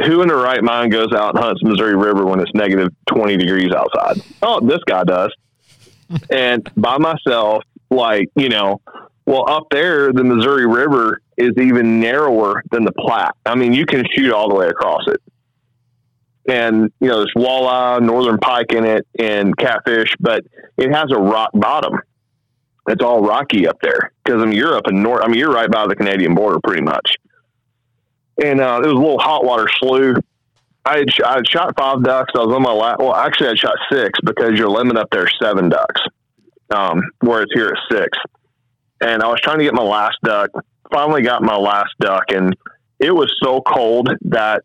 Who in their right mind goes out and hunts Missouri River when it's negative 20 degrees outside? Oh, this guy does. and by myself, like, you know, well, up there, the Missouri River is even narrower than the Platte. I mean, you can shoot all the way across it. And, you know, there's walleye, northern pike in it, and catfish, but it has a rock bottom. It's all rocky up there because I mean, you're up in north. I mean, you're right by the Canadian border pretty much and uh, it was a little hot water slough. I had, I had shot five ducks. I was on my last. Well, actually, I shot six because your limit up there is seven ducks, um, whereas here it's six. And I was trying to get my last duck. Finally, got my last duck, and it was so cold that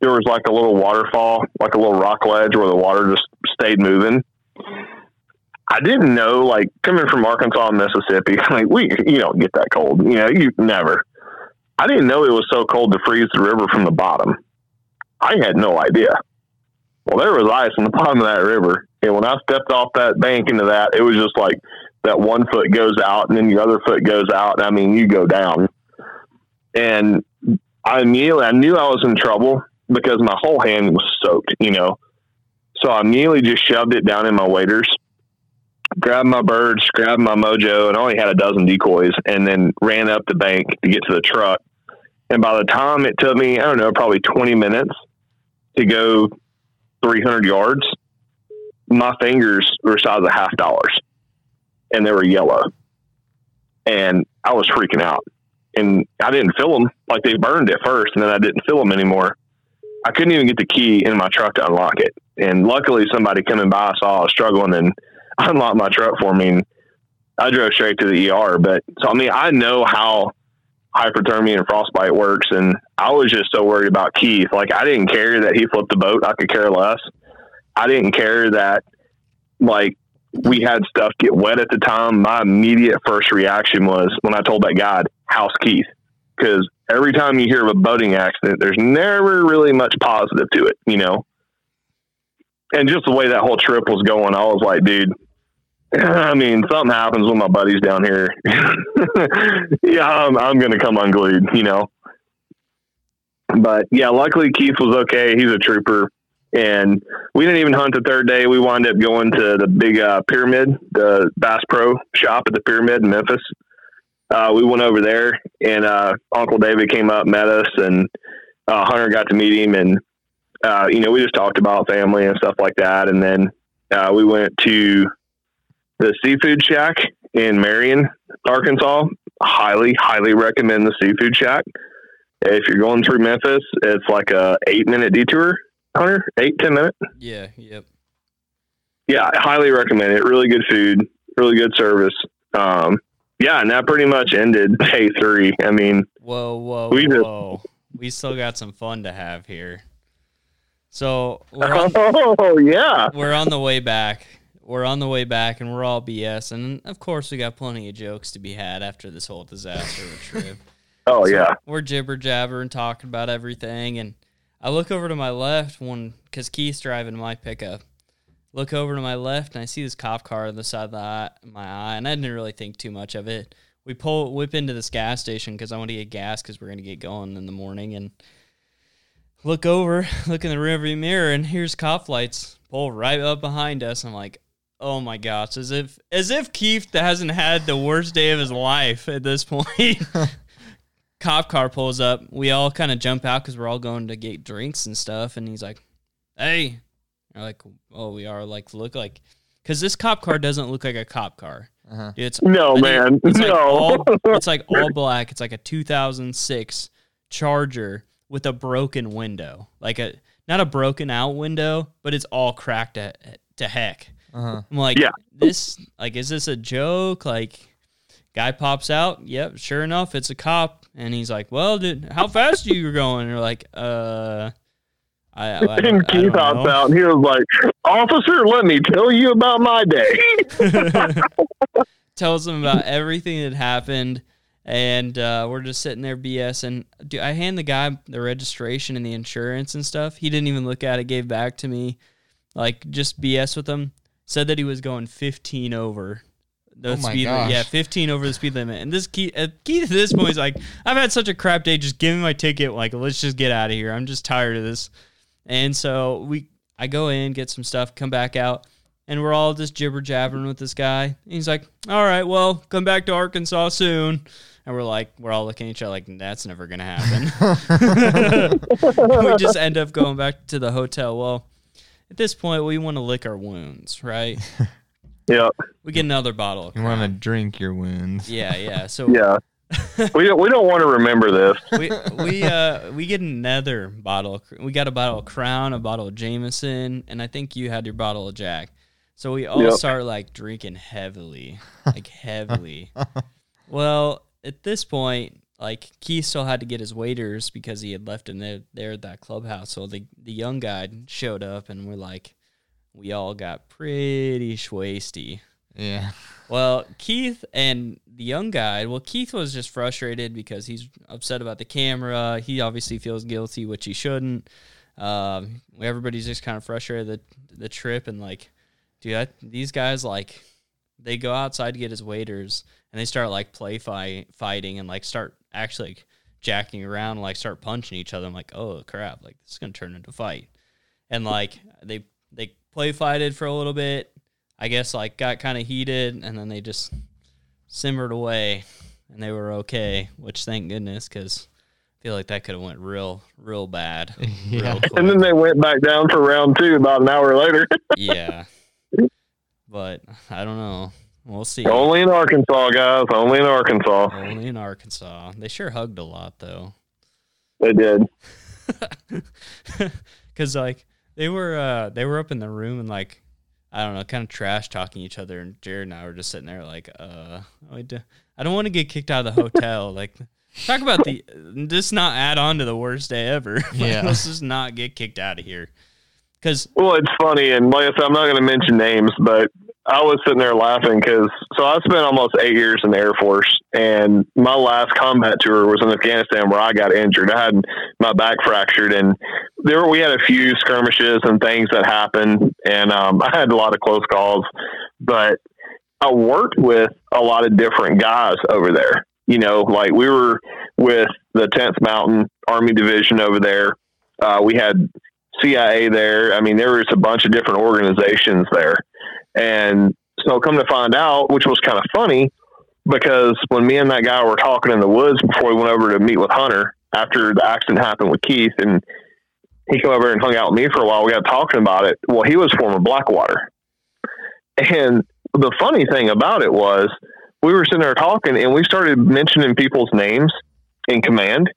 there was like a little waterfall, like a little rock ledge where the water just stayed moving. I didn't know, like coming from Arkansas and Mississippi, like we, you don't get that cold. You know, you never. I didn't know it was so cold to freeze the river from the bottom. I had no idea. Well, there was ice on the bottom of that river. And when I stepped off that bank into that, it was just like that one foot goes out and then your other foot goes out. And I mean, you go down. And I immediately, I knew I was in trouble because my whole hand was soaked, you know. So I immediately just shoved it down in my waders, grabbed my birds, grabbed my mojo, and only had a dozen decoys, and then ran up the bank to get to the truck. And by the time it took me, I don't know, probably 20 minutes to go 300 yards, my fingers were size of half dollars and they were yellow. And I was freaking out. And I didn't fill them like they burned at first, and then I didn't fill them anymore. I couldn't even get the key in my truck to unlock it. And luckily, somebody coming by saw I was struggling and unlocked my truck for me. And I drove straight to the ER. But so, I mean, I know how hyperthermia and frostbite works. And I was just so worried about Keith. Like, I didn't care that he flipped the boat. I could care less. I didn't care that, like, we had stuff get wet at the time. My immediate first reaction was when I told that guy, House Keith. Because every time you hear of a boating accident, there's never really much positive to it, you know? And just the way that whole trip was going, I was like, dude, I mean, something happens with my buddies down here. yeah, I'm, I'm going to come unglued, you know. But yeah, luckily Keith was okay. He's a trooper, and we didn't even hunt the third day. We wound up going to the big uh, pyramid, the Bass Pro shop at the pyramid in Memphis. Uh, we went over there, and uh, Uncle David came up, met us, and uh, Hunter got to meet him, and uh, you know, we just talked about family and stuff like that, and then uh, we went to the Seafood Shack in Marion, Arkansas. Highly, highly recommend the Seafood Shack. If you're going through Memphis, it's like a eight minute detour, Hunter, eight ten minute. Yeah, yep. Yeah, I highly recommend it. Really good food, really good service. Um, yeah, and that pretty much ended day three. I mean, Whoa, whoa, We just- whoa. We still got some fun to have here. So we're on, oh yeah, we're on the way back. We're on the way back, and we're all BS. And of course, we got plenty of jokes to be had after this whole disaster of a trip. oh So yeah. We're jibber jabber and talking about everything. And I look over to my left when, because Keith's driving my pickup. look over to my left and I see this cop car on the side of the eye, my eye, and I didn't really think too much of it. We pull whip into this gas station because I want to get gas because we're gonna get going in the morning and look over, look in the rearview mirror, and here's cop lights pull right up behind us. I'm like, oh my gosh, as if as if Keith hasn't had the worst day of his life at this point. cop car pulls up. We all kind of jump out because we're all going to get drinks and stuff. And he's like, "Hey," we're like, "Oh, we are." Like, look like, because this cop car doesn't look like a cop car. Uh-huh. It's No, I think man. It's like no. all it's like all black. It's like a 2006 Charger with a broken window, like a not a broken out window, but it's all cracked to, to heck. Uh-huh. I'm like, Yeah. this like is this a joke? Like, guy pops out. Yep, sure enough, it's a cop, and he's like, "Well, dude, how fast are you going?" And you're like, "Uh." I, I, I don't, and I Keith don't hops out and he was like, Officer, let me tell you about my day. tells him about everything that happened, and uh, we're just sitting there BSing. Dude, I hand the guy the registration and the insurance and stuff. He didn't even look at it. Gave back to me, like just BS with him. Said that he was going 15 over the Oh speed limit. Yeah, 15 over the speed limit. And this key, uh, key to this point is like, I've had such a crap day. Just give me my ticket. Like, let's just get out of here. I'm just tired of this. And so we, I go in, get some stuff, come back out, and we're all just jibber jabbering with this guy. And he's like, "All right, well, come back to Arkansas soon." And we're like, we're all looking at each other like, "That's never gonna happen." we just end up going back to the hotel. Well, at this point, we want to lick our wounds, right? yeah, We get another bottle. Of You want to drink your wounds. Yeah, yeah. So yeah. we don't we don't want to remember this. we we uh we get another bottle. We got a bottle of Crown, a bottle of Jameson, and I think you had your bottle of Jack. So we all Yep. start like drinking heavily, like heavily. well, at this point, like Keith still had to get his waders because he had left him there, there at that clubhouse. So the the young guy showed up, and we're like, we all got pretty schwasty. Yeah. Well, Keith and the young guy, well, Keith was just frustrated because he's upset about the camera. He obviously feels guilty, which he shouldn't. Um, everybody's just kind of frustrated the the trip and like, dude, I, these guys like, they go outside to get his waiters and they start like play fight fighting and like start actually like jacking around and like start punching each other. I'm like, oh crap, like this is gonna turn into a fight. And like they they play fighted for a little bit. I guess like got kind of heated and then they just simmered away and they were okay, which thank goodness because I feel like that could have went real real bad. Yeah. Real. And then they went back down for round two about an hour later. yeah. But I don't know. We'll see. Only in Arkansas, guys. Only in Arkansas. Only in Arkansas. They sure hugged a lot though. They did. Cause like they were uh they were up in the room and like I don't know, kind of trash talking each other and Jared and I were just sitting there like, uh I, d- I don't want to get kicked out of the hotel. like talk about the just not add on to the worst day ever. Yeah. let's just not get kicked out of here. Cause Well, it's funny, and like I said, I'm not going to mention names, but I was sitting there laughing because so I spent almost eight years in the Air Force, and my last combat tour was in Afghanistan where I got injured. I had my back fractured, and there we had a few skirmishes and things that happened, and um, I had a lot of close calls, but I worked with a lot of different guys over there. You know, like we were with the 10th Mountain Army Division over there. Uh, we had CIA there. I mean, there was a bunch of different organizations there. And so come to find out, which was kind of funny because when me and that guy were talking in the woods before we went over to meet with Hunter after the accident happened with Keith and he came over and hung out with me for a while. We got talking about it. Well, he was former Blackwater. And the funny thing about it was we were sitting there talking and we started mentioning people's names in command.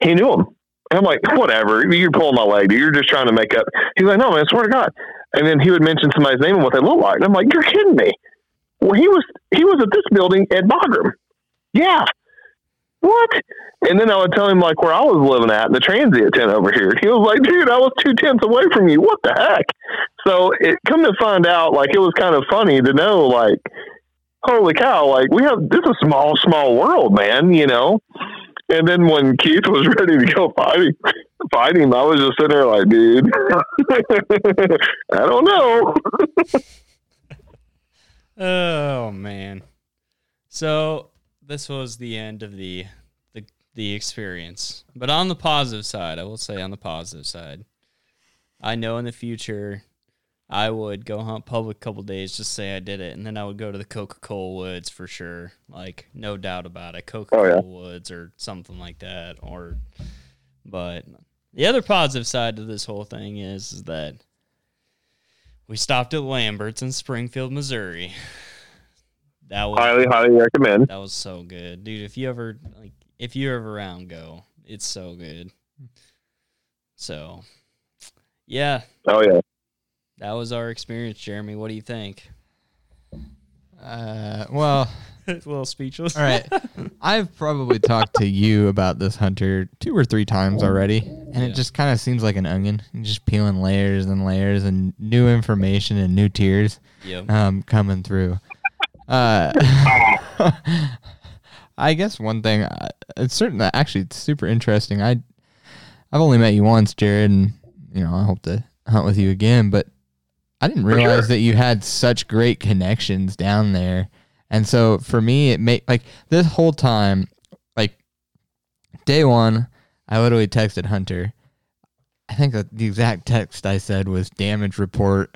He knew them. And I'm like, whatever. You're pulling my leg. You're just trying to make up. He's like, no, man, I swear to God. And then he would mention somebody's name and what they look like. And I'm like, you're kidding me. Well, he was he was at this building at Bagram. Yeah. What? And then I would tell him like where I was living at the transient tent over here. He was like, dude, I was two tenths away from you. What the heck? So it come to find out, like it was kind of funny to know, like, holy cow, like we have this is a small, small world, man, you know. And then when Keith was ready to go fight, he, fight him. I was just sitting there like, dude, I don't know. Oh man. So this was the end of the the the experience. But on the positive side, I will say on the positive side, I know in the future I would go hunt public a couple days, just say I did it, and then I would go to the Coca Cola Woods for sure. Like no doubt about it. Coca Cola yeah. Woods or something like that. Or but the other positive side to this whole thing is, is that we stopped at Lambert's in Springfield, Missouri. That was highly, highly recommend. that was so good, dude. If you ever like, if you're ever around, go. It's so good. So, yeah, Oh yeah. That was our experience, Jeremy. What do you think? Uh, well, a little speechless. all right. I've probably talked to you about this hunter two or three times already, and Yeah. it just kind of seems like an onion, You're just peeling layers and layers and new information and new tears Yep. um, coming through. Uh, I guess one thing, uh, it's certain actually it's super interesting. I I've only met you once, Jared, and you know I hope to hunt with you again. But I didn't realize sure. that you had such great connections down there. And so for me, it made like this whole time, like day one, I literally texted Hunter. I think the exact text I said was damage report.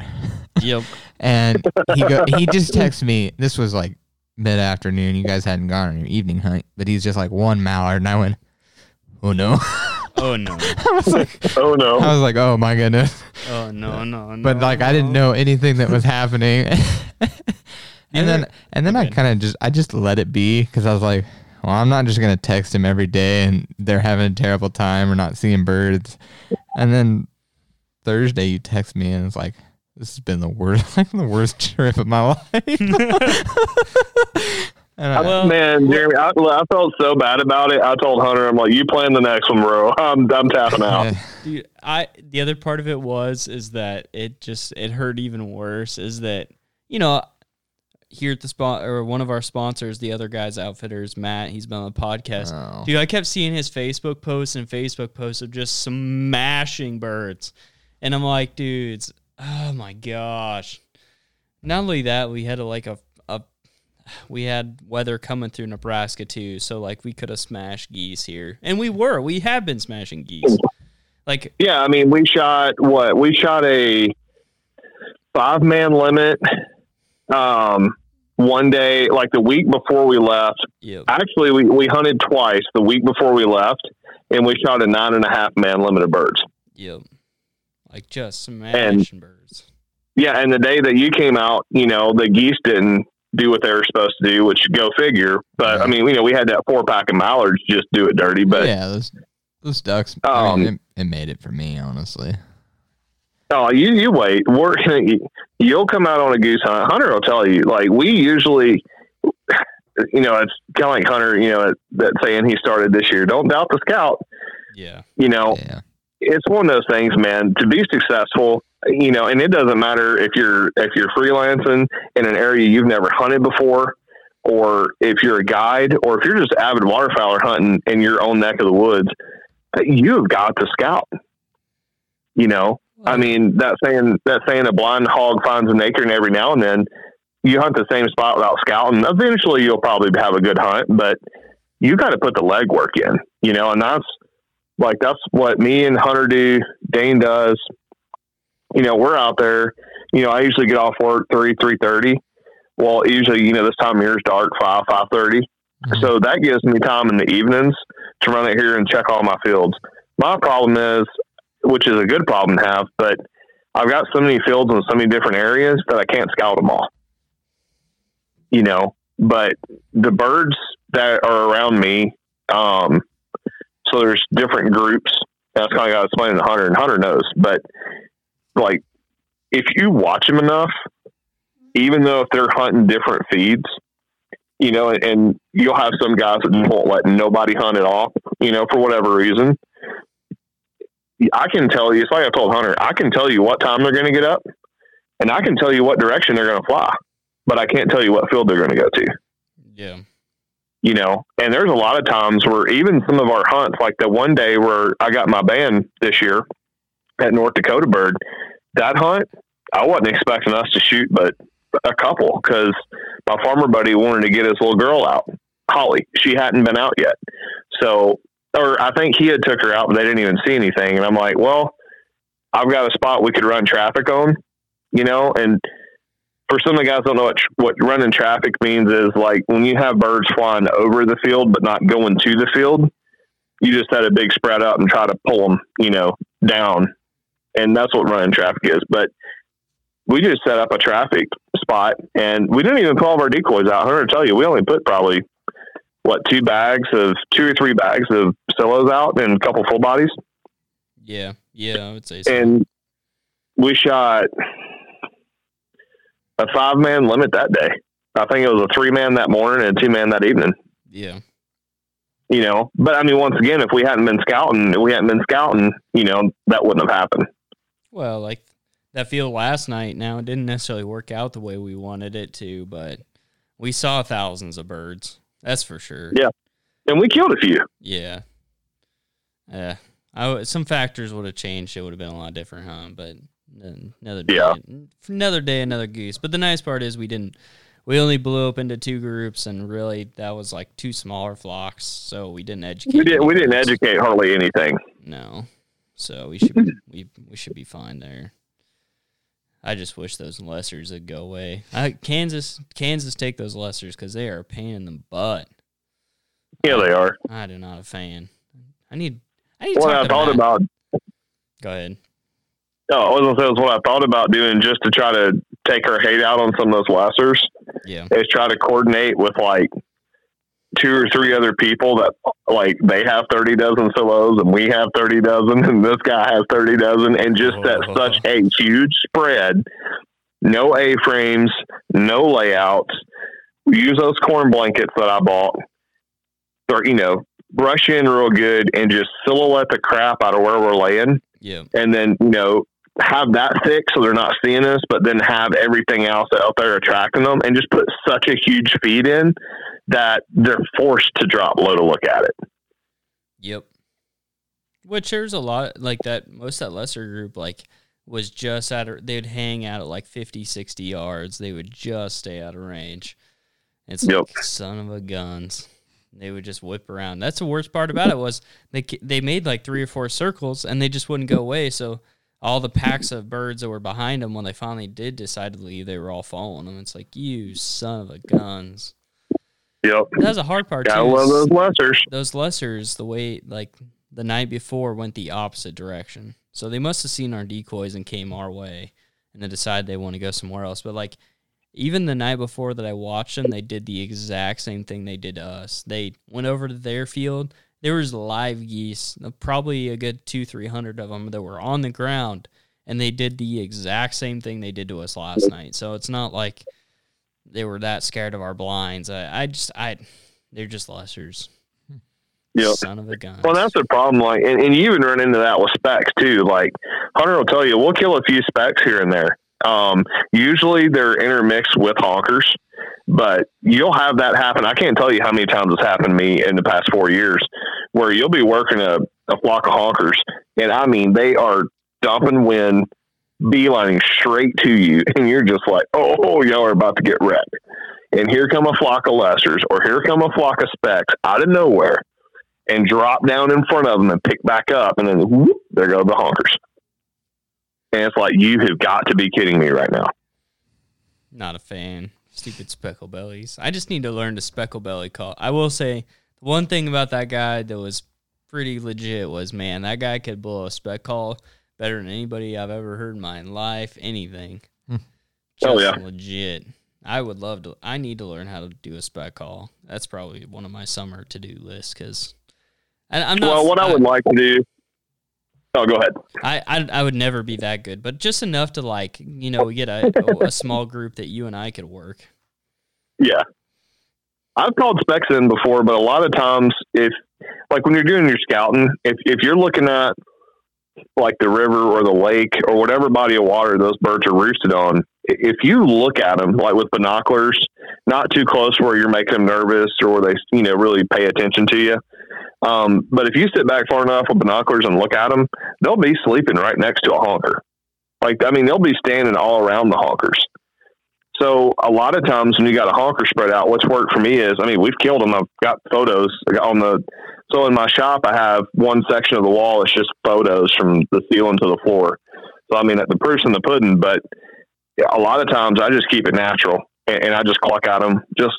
Yep. And he go, he just texted me. This was like mid afternoon. You guys hadn't gone on your evening hunt, but he's just like one mallard, and I went, "Oh no!" Oh no. I was like, Oh no. I was like, "Oh my goodness!" Oh no no no. But like, I didn't know anything that was happening. and then and then I kind of just I just let it be because I was like, "Well, I'm not just gonna text him every day and they're having a terrible time or not seeing birds." And then Thursday, you text me and it's like. This has been the worst, like the worst trip of my life. And I, Well- Man, Jeremy, I, I felt so bad about it. I told Hunter, I'm like, you plan the next one, bro. I'm, I'm tapping out. Dude, I the other part of it was is that it just it hurt even worse is that you know here at the spot or one of our sponsors the other guy's outfitters Matt he's been on the podcast Oh. dude I kept seeing his Facebook posts and Facebook posts of just smashing birds and I'm like dudes oh my gosh not only that we had a, like a a we had weather coming through Nebraska too so like we could have smashed geese here and we were we have been smashing geese like Yeah, I mean, we shot what? We shot a five man limit um, one day, like the week before we left. Yep. Actually, we, we hunted twice the week before we left, and we shot a nine and a half man limit of birds. Yep. Like just smashing birds. Yeah, and the day that you came out, you know, the geese didn't do what they were supposed to do, which go figure. But I mean, you know, we had that four pack of mallards just do it dirty. But yeah, those those ducks. I Um, mean, it, it made it for me, honestly. Oh, you you wait. We're you'll come out on a goose hunt. Hunter will tell you. Like we usually, you know, it's kind of like Hunter. You know, that saying he started this year. Don't doubt the scout. Yeah. You know, Yeah, it's one of those things, man. To be successful, you know, and it doesn't matter if you're if you're freelancing in an area you've never hunted before, or if you're a guide, or if you're just avid waterfowler hunting in your own neck of the woods. You've got to scout. You know, I mean, that saying that saying a blind hog finds an acorn every now and then. You hunt the same spot without scouting. Eventually, you'll probably have a good hunt, but you got to put the legwork in. You know, and that's like that's what me and Hunter do. Dane does. You know, we're out there. You know, I usually get off work three three thirty. Well, usually, you know, this time of year is dark five five thirty. Mhm. So that gives me time in the evenings to run it here and check all my fields. My problem is, which is a good problem to have, but I've got so many fields in so many different areas that I can't scout them all. You know, but the birds that are around me, um, so there's different groups. That's kind of got to explain to Hunter, and Hunter knows. But like, if you watch them enough, even though if they're hunting different feeds, you know, and, and you'll have some guys that just won't let nobody hunt at all, you know, for whatever reason. I can tell you, it's like I told Hunter, I can tell you what time they're going to get up, and I can tell you what direction they're going to fly, but I can't tell you what field they're going to go to. Yeah. you know, and there's a lot of times where even some of our hunts, like the one day where I got my band this year at North Dakota Bird, that hunt, I wasn't expecting us to shoot, but a couple because my farmer buddy wanted to get his little girl out, Holly. She hadn't been out yet. So, or I think he had took her out, but they didn't even see anything. And I'm like, well, I've got a spot we could run traffic on, you know, and for some of the guys don't know what, what running traffic means is like when you have birds flying over the field, but not going to the field, you just had a big spread up and try to pull them, you know, down. And that's what running traffic is. But we just set up a traffic spot and we didn't even pull all of our decoys out. I'm going to tell you, we only put probably what two bags of two or three bags of silos out and a couple full bodies. Yeah, yeah, I would say so. And we shot a five man limit that day. I think it was a three man that morning and a two man that evening. Yeah. You know, but I mean, once again, if we hadn't been scouting, if we hadn't been scouting, you know, that wouldn't have happened. Well, like that field last night. Now it didn't necessarily work out the way we wanted it to, but we saw thousands of birds. That's for sure. Yeah, and we killed a few. Yeah. Yeah. I, some factors would have changed. It would have been a lot different, huh? But another day, Yeah. another day, another goose. But the nice part is we didn't. We only blew up into two groups, and really that was like two smaller flocks. So we didn't educate. We didn't. We didn't educate hardly anything. No. So we should we we should be fine there. I just wish those lessers would go away. I, Kansas Kansas take those lessers because they are a pain in the butt. Yeah, they are. I do not a fan. I need I need to What talk I thought Matt. about. Go ahead. No, I was gonna say was what I thought about doing just to try to take our hate out on some of those lessers. Yeah. is try to coordinate with like two or three other people that like they have 30 dozen silos and we have 30 dozen and this guy has 30 dozen and just set Oh. such a huge spread. No a-frames no layouts. We use those corn blankets that i bought. Or you know brush in real good and just silhouette the crap out of where we're laying. Yeah. and then you know have that thick so they're not seeing us, but then have everything else out there attracting them, and just put such a huge feed in that they're forced to drop low to look at it. Yep. Which there's a lot like that. Most of that lesser group like was just out a, they'd hang out at like 50, 60 yards. They would just stay out of range. It's Yep. like son of a guns. They would just whip around. That's the worst part about it was they they made like three or four circles and they just wouldn't go away. So all the packs of birds that were behind them when they finally did decide to leave, they were all following them. It's like you son of a guns. Yep, That's a hard part gotta too. love those lessers. those lessers, the way like the night before went the opposite direction. So they must have seen our decoys and came our way and then decided they want to go somewhere else. But like even the night before that I watched them, they did the exact same thing they did to us. They went over to their field. There was live geese, uh, probably a good two, three hundred of them that were on the ground, and they did the exact same thing they did to us last night. So it's not like they were that scared of our blinds. I, I just, I, they're just lessers. Yep. Son of a gun. Well, that's the problem. Like, and, and you even run into that with specs too. Like Hunter will tell you, we'll kill a few specs here and there. Um, usually they're intermixed with honkers, but you'll have that happen. I can't tell you how many times it's happened to me in the past four years, where you'll be working a, a flock of honkers, and I mean they are dumping wind, beelining straight to you, and you're just like, oh, oh, oh, y'all are about to get wrecked. And here come a flock of lessers, or here come a flock of specks out of nowhere and drop down in front of them and pick back up, and then whoop, there go the honkers. And it's like you have got to be kidding me right now. Not a fan. Stupid speckle bellies. I just need to learn to speckle belly call. I will say the one thing about that guy that was pretty legit was man, that guy could blow a spec call better than anybody I've ever heard in my life. Anything. Hmm. Oh, Just yeah. legit. I would love to. I need to learn how to do a spec call. That's probably one of my summer to do lists because I'm not. well, what I would like to do. Oh, go ahead. I, I I would never be that good, but just enough to like you know we get a, a small group that you and I could work. Yeah. I've called specs in before, but a lot of times, if like when you're doing your scouting, if if you're looking at like the river or the lake or whatever body of water those birds are roosted on, if you look at them like with binoculars, not too close where you're making them nervous or they you know really pay attention to you. Um, but if you sit back far enough with binoculars and look at them, they'll be sleeping right next to a honker. Like I mean, they'll be standing all around the honkers. So a lot of times when you got a honker spread out, what's worked for me is, I mean, we've killed them. I've got photos on the. So in my shop, I have one section of the wall. It's just photos from the ceiling to the floor. So I mean, the proof's in the pudding. But a lot of times, I just keep it natural and, and I just cluck at them. Just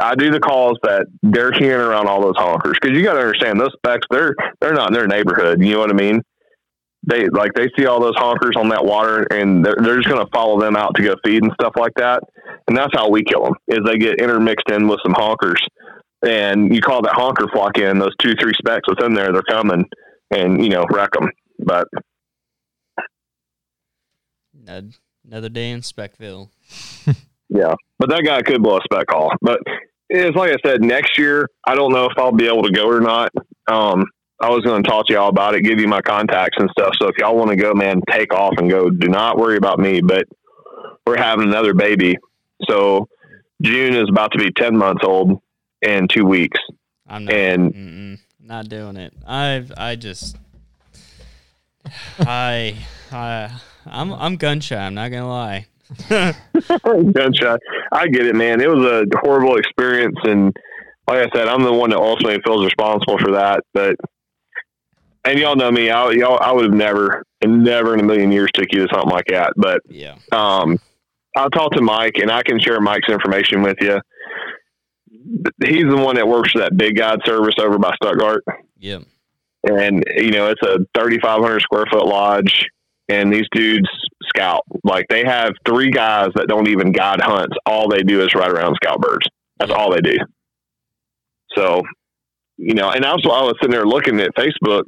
I do the calls that they're hearing around all those honkers because you got to understand those specs. They're they're not in their neighborhood. You know what I mean? They like they see all those honkers on that water and they're, they're just going to follow them out to go feed and stuff like that. And that's how we kill them is they get intermixed in with some honkers. And you call that honker flock in those two three specks within there they're coming and you know wreck them but another day in speckville. Yeah but that guy could blow a speck call but it's like i said next year i don't know if i'll be able to go or not. Um I was going to talk to y'all about it, give you my contacts and stuff. So if y'all want to go, man, take off and go. Do not worry about me. But we're having another baby, so June is about to be ten months old in two weeks. I'm not, and not doing it. I've I just I I I'm I'm gun shy. I'm not gonna lie. gun shy. I get it, man. It was a horrible experience, and like I said, I'm the one that ultimately feels responsible for that. But and y'all know me. I y'all I would have never, never in a million years took you to something like that. But yeah, um, I'll talk to Mike, and I can share Mike's information with you. He's the one that works for that Big God service over by Stuttgart. Yeah, And you know, it's a 3,500 square foot lodge, and these dudes scout. Like they have three guys that don't even guide hunts. All they do is ride around scout birds. That's all they do. So you know, and also I was sitting there looking at Facebook,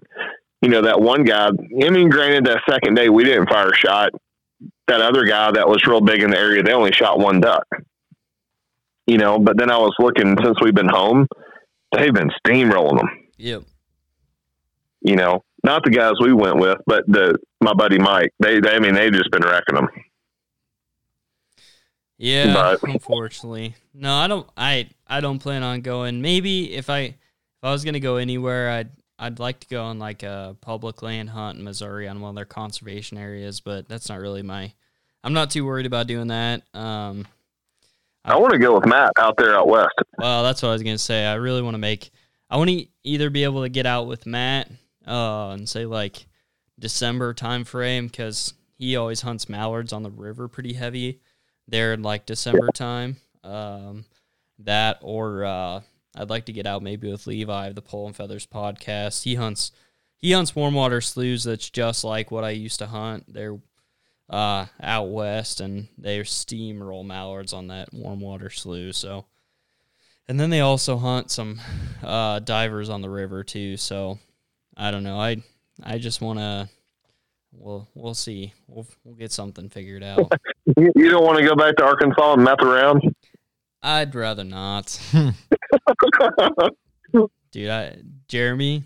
you know, that one guy, I mean, granted, that second day we didn't fire a shot. That other guy that was real big in the area, they only shot one duck. You know, but then I was looking since we've been home, they've been steamrolling them. Yep. You know, not the guys we went with, but the my buddy Mike. They, they I mean, they've just been wrecking them. Yeah, but, unfortunately, no, I don't. I I don't plan on going. Maybe if I I was gonna go anywhere, I'd I'd like to go on like a public land hunt in Missouri on one of their conservation areas, but that's not really my. I'm not too worried about doing that. Um, I, I want to go with Matt out there out west. Well, that's what I was gonna say. I really want to make. I want to either be able to get out with Matt, uh, and say like December time frame because he always hunts mallards on the river pretty heavy there in like December time. Um, that or uh, I'd like to get out maybe with Levi of the Pole and Feathers podcast. He hunts he hunts warm water sloughs that's just like what I used to hunt. They're uh, out west and they're steamroll mallards on that warm water slough. So and then they also hunt some uh, divers on the river too. So I don't know. I I just want to. We'll we'll see. We'll we'll get something figured out. you don't want to go back to Arkansas and meth around. I'd rather not. dude, I, Jeremy,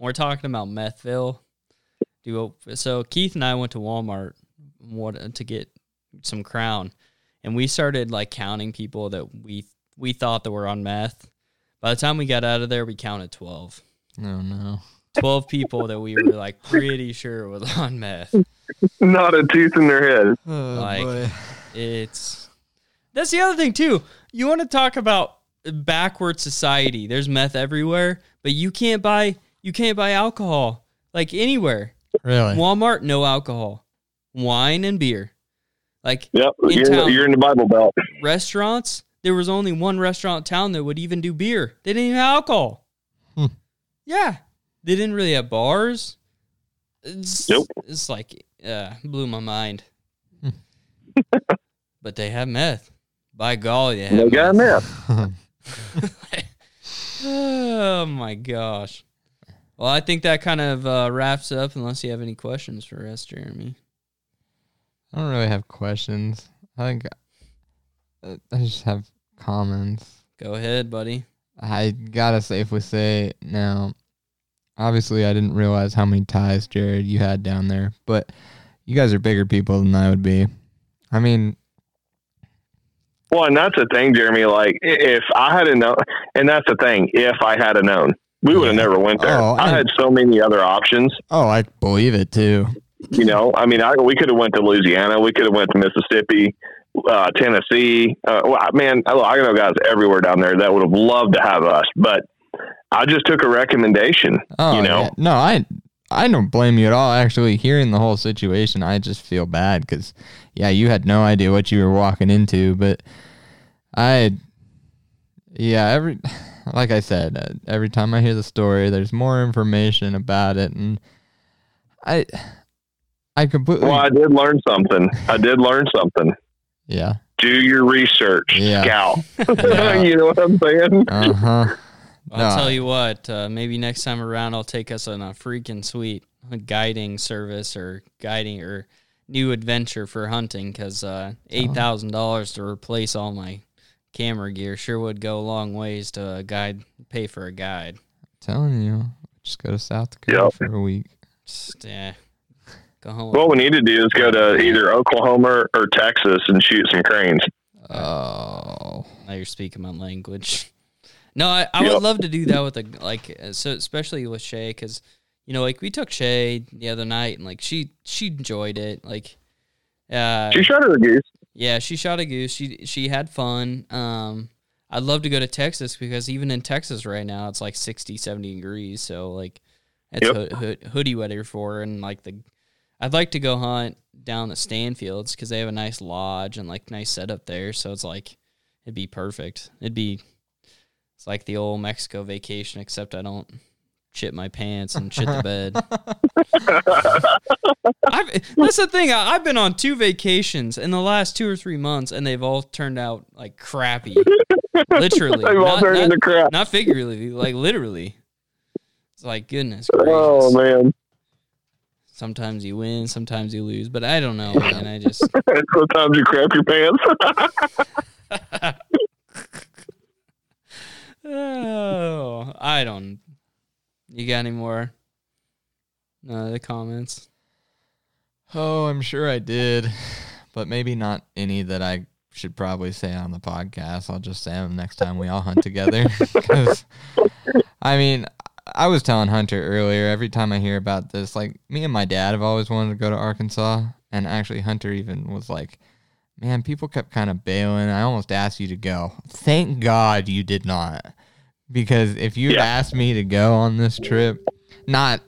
we're talking about Methville. Dude, so Keith and I went to Walmart to get some Crown, and we started like counting people that we we thought that were on meth. By the time we got out of there, we counted twelve. Oh no. 12 people that we were like pretty sure was on meth. Not a tooth in their head. Oh, like boy. it's that's the other thing too. You want to talk about backward society. There's meth everywhere, but you can't buy you can't buy alcohol like anywhere. Really? Walmart, no alcohol, wine and beer. Like yep, in you're, town, you're in the Bible Belt. Restaurants, there was only one restaurant in town that would even do beer. They didn't even have alcohol. Hmm. Yeah, they didn't really have bars. It's, nope. It's like uh, blew my mind. Hmm. but they have meth. By golly, they have they got meth. oh my gosh. Well, I think that kind of uh, wraps up. Unless you have any questions for us, Jeremy. I don't really have questions. I think uh, I just have comments. Go ahead, buddy. I gotta safely say now. Obviously, I didn't realize how many ties, Jared, you had down there, but you guys are bigger people than I would be. I mean, Well, and that's the thing, Jeremy. Like, if I had known, and that's the thing, if I had known, we would have never went there. Oh, I I- had so many other options. Oh, I believe it too. You know, I mean, I, we could have went to Louisiana, we could have went to Mississippi, uh, Tennessee. Uh, well, man, I, I know guys everywhere down there that would have loved to have us, but I just took a recommendation. Oh, you know, yeah. no, I I don't blame you at all. Actually, hearing the whole situation, I just feel bad because, yeah, you had no idea what you were walking into. But I, yeah, every like I said, uh, every time I hear the story, there's more information about it, and I, I completely, well, I did learn something. I did learn something. yeah, Do your research, Yeah. scout. Yeah. you know what I'm saying? uh huh. I'll No. tell you what. Uh, maybe next time around, I'll take us on a freaking sweet guiding service or guiding or new adventure for hunting because uh, eight thousand dollars to replace all my camera gear sure would go a long ways to uh, guide pay for a guide. Telling you, just go to South Dakota Yep. for a week. Just, yeah, go home. What we need to do is go to either Oklahoma or Texas and shoot some cranes. Oh, now you're speaking my language. No, I, I Yep. would love to do that with a like uh, so especially with Shay because you know like we took Shay the other night and like she she enjoyed it like uh She shot her a goose. yeah she shot a goose. She she had fun. Um I'd love to go to Texas because even in Texas right now it's like 60 70 degrees. So like it's Yep. hood, hood, hoodie weather for her and like the I'd like to go hunt down at Stanfields because they have a nice lodge and like nice setup there. So it's like it'd be perfect. It'd be it's like the old Mexico vacation, except I don't shit my pants and shit the bed. I've, that's the thing. I, I've been on two vacations in the last two or three months, and they've all turned out like crappy. Literally, They've all not, turned not- into crap. not figuratively, like literally. It's like goodness oh, gracious. Oh man. Sometimes you win, sometimes you lose, but I don't know, man. I just Sometimes you crap your pants. oh, I don't. You got any more? Uh, no, the comments. Oh, I'm sure I did, but maybe not any that I should probably say on the podcast. I'll just say them next time we all hunt together. 'Cause, I mean, I was telling Hunter earlier, every time I hear about this, like me and my dad have always wanted to go to Arkansas. And actually, Hunter even was like, man, people kept kind of bailing. I almost asked you to go. Thank God you did not. Because if you had Yeah. asked me to go on this trip, not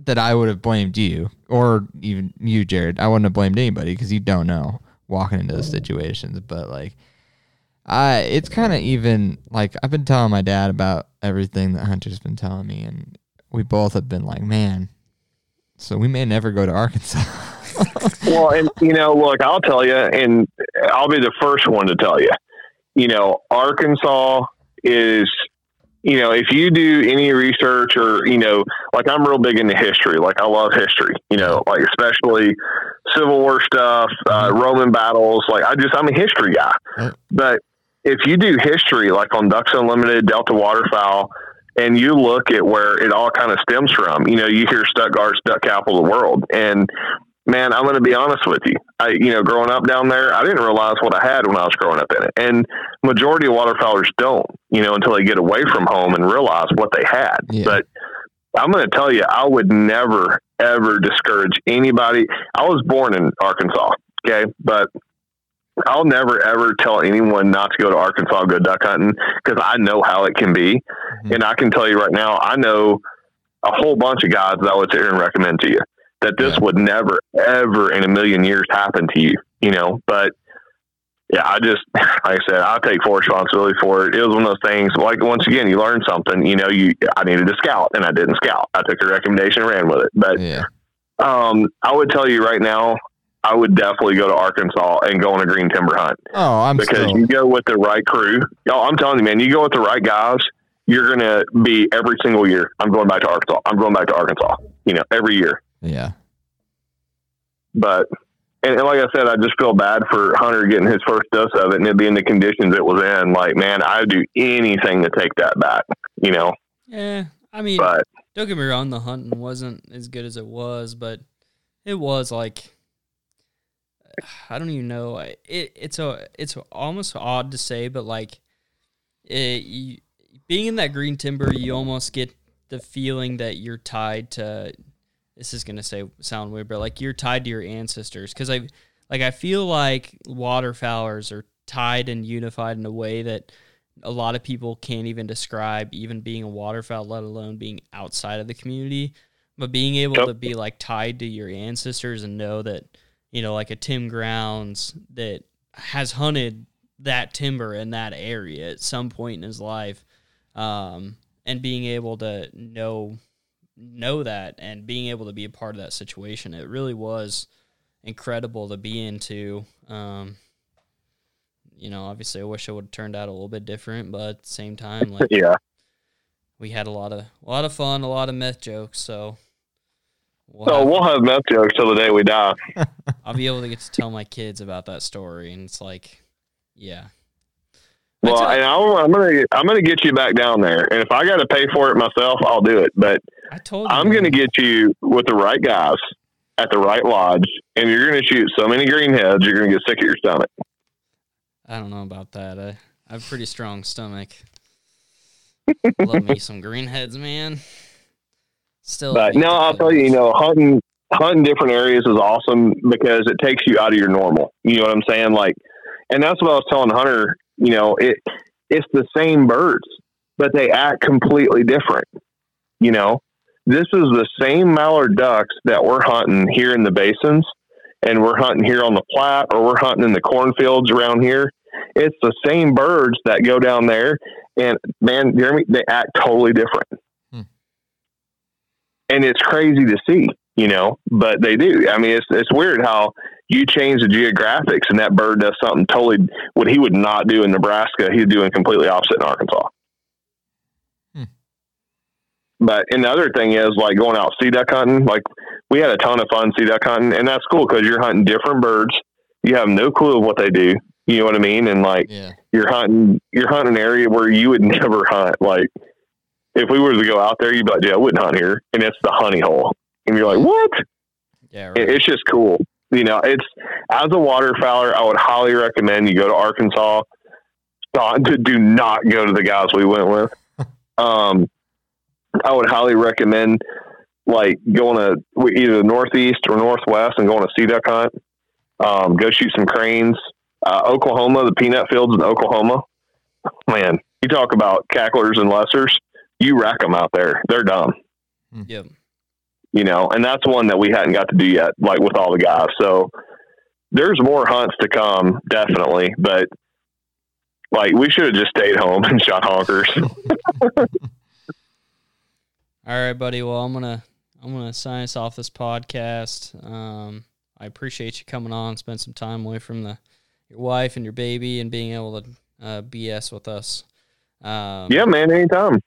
that I would have blamed you or even you, Jared. I wouldn't have blamed anybody because you don't know walking into those situations. But like, I it's kind of even like I've been telling my dad about everything that Hunter's been telling me, and we both have been like, man, so we may never go to Arkansas. well, and you know, look, I'll tell you, and I'll be the first one to tell you. You know, Arkansas is. You know, if you do any research or, you know, like I'm real big into history. Like I love history, you know, like especially Civil War stuff, uh, Roman battles. Like I just, I'm a history guy. Yep. But if you do history, like on Ducks Unlimited, Delta Waterfowl, and you look at where it all kind of stems from, you know, you hear Stuttgart's duck capital of the world. And man, I'm going to be honest with you. I, you know, growing up down there, I didn't realize what I had when I was growing up in it. And majority of waterfowlers don't, you know, until they get away from home and realize what they had. Yeah. But I'm going to tell you, I would never, ever discourage anybody. I was born in Arkansas. Okay. But I'll never, ever tell anyone not to go to Arkansas, go duck hunting because I know how it can be. Mhm. And I can tell you right now, I know a whole bunch of guys that I would sit here and recommend to you that this Yeah. would never, ever in a million years happen to you, you know, but yeah, I just, like I said, I take full responsibility for it. It was one of those things, like, once again, you learn something, you know, you, I needed to scout and I didn't scout. I took a recommendation and ran with it. But, yeah, um, I would tell you right now, I would definitely go to Arkansas and go on a green timber hunt oh, I'm because still, you go with the right crew. Y'all, I'm telling you, man, you go with the right guys, you're gonna be every single year. I'm going back to Arkansas. I'm going back to Arkansas. You know, every year. Yeah, But and, and like I said, I just feel bad for Hunter getting his first dose of it and it being the conditions it was in. Like, man, I'd do anything to take that back. You know, Yeah, I mean, but don't get me wrong, the hunting wasn't as good as it was, but it was like I don't even know. It it's a it's almost odd to say, but like it, you, being in that green timber, you almost get the feeling that you're tied to. This is gonna say sound weird, but like you're tied to your ancestors because I like I feel like waterfowlers are tied and unified in a way that a lot of people can't even describe even being a waterfowl, let alone being outside of the community. But being able Yep. to be like tied to your ancestors and know that, you know, like a Tim Grounds that has hunted that timber in that area at some point in his life, um, and being able to know know that and being able to be a part of that situation, it really was incredible to be into. Um, you know, obviously, I wish it would have turned out a little bit different, but at the same time, like Yeah. we had a lot of a lot of fun, a lot of myth jokes. So we'll So have- we'll have meth jokes till the day we die. I'll be able to get to tell my kids about that story, and it's like, yeah, Well, and I'll, I'm gonna I'm gonna get you back down there, and if I got to pay for it myself, I'll do it. But I told you, I'm gonna get you with the right guys at the right lodge, and you're gonna shoot so many greenheads, you're gonna get sick of your stomach. I don't know about that. I, I have a pretty strong stomach. Love me some greenheads, man. Still, But no, I'll tell you, you know, hunting hunting different areas is awesome because it takes you out of your normal. You know what I'm saying? Like, and that's what I was telling Hunter. You know, it it's the same birds, but they act completely different. You know, this is the same mallard ducks that we're hunting here in the basins, and we're hunting here on the Platte, or we're hunting in the cornfields around here. It's the same birds that go down there, and man, Jeremy, they act totally different hmm. and it's crazy to see, you know, but they do. I mean, it's it's weird how you change the geographics and that bird does something totally what he would not do in Nebraska. He's doing completely opposite in Arkansas. Hmm. But and the other thing is like going out sea duck hunting. Like we had a ton of fun sea duck hunting, and that's cool because you're hunting different birds. You have no clue of what they do. You know what I mean? And like Yeah. you're hunting you're hunting an area where you would never hunt. Like if we were to go out there, you'd be like, "Yeah, I wouldn't hunt here," and it's the honey hole, and you're like, "What?" yeah, right. It's just cool. You know, it's as a waterfowler, I would highly recommend you go to Arkansas. Not to do not go to the guys we went with. Um, I would highly recommend like going to either the northeast or northwest and going to sea duck hunt. Um, go shoot some cranes. Uh, Oklahoma, the peanut fields in Oklahoma. Man, you talk about cacklers and lessers. You rack them out there. They're dumb yep. You know, and that's one that we hadn't got to do yet, like with all the guys. So there's more hunts to come, definitely, but like we should have just stayed home and shot honkers. All right, buddy. Well, I'm gonna I'm gonna sign us off this podcast. Um, I appreciate you coming on, spend some time away from the your wife and your baby, and being able to uh, BS with us. Um, yeah, man, anytime.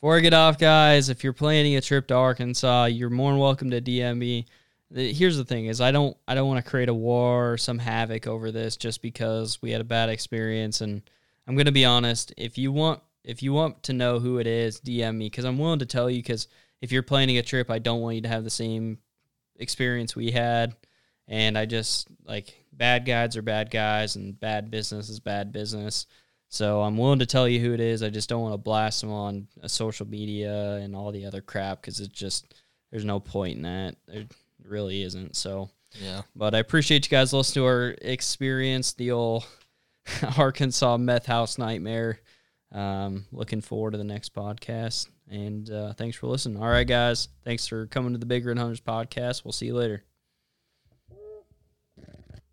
Before I get off, guys, if you're planning a trip to Arkansas, you're more than welcome to DM me. Here's the thing: is I don't I don't want to create a war or some havoc over this just because we had a bad experience. And I'm gonna be honest. If you want if you want to know who it is, DM me because I'm willing to tell you. Because if you're planning a trip, I don't want you to have the same experience we had. And I just like bad guys are bad guys, and bad business is bad business. So I'm willing to tell you who it is. I just don't want to blast them on uh, social media and all the other crap because it's just there's no point in that. There really isn't. So, Yeah. but I appreciate you guys listening to our experience, the old Arkansas meth house nightmare. Um, looking forward to the next podcast, and uh, thanks for listening. All right, guys, thanks for coming to the Big Red Hunters podcast. We'll see you later.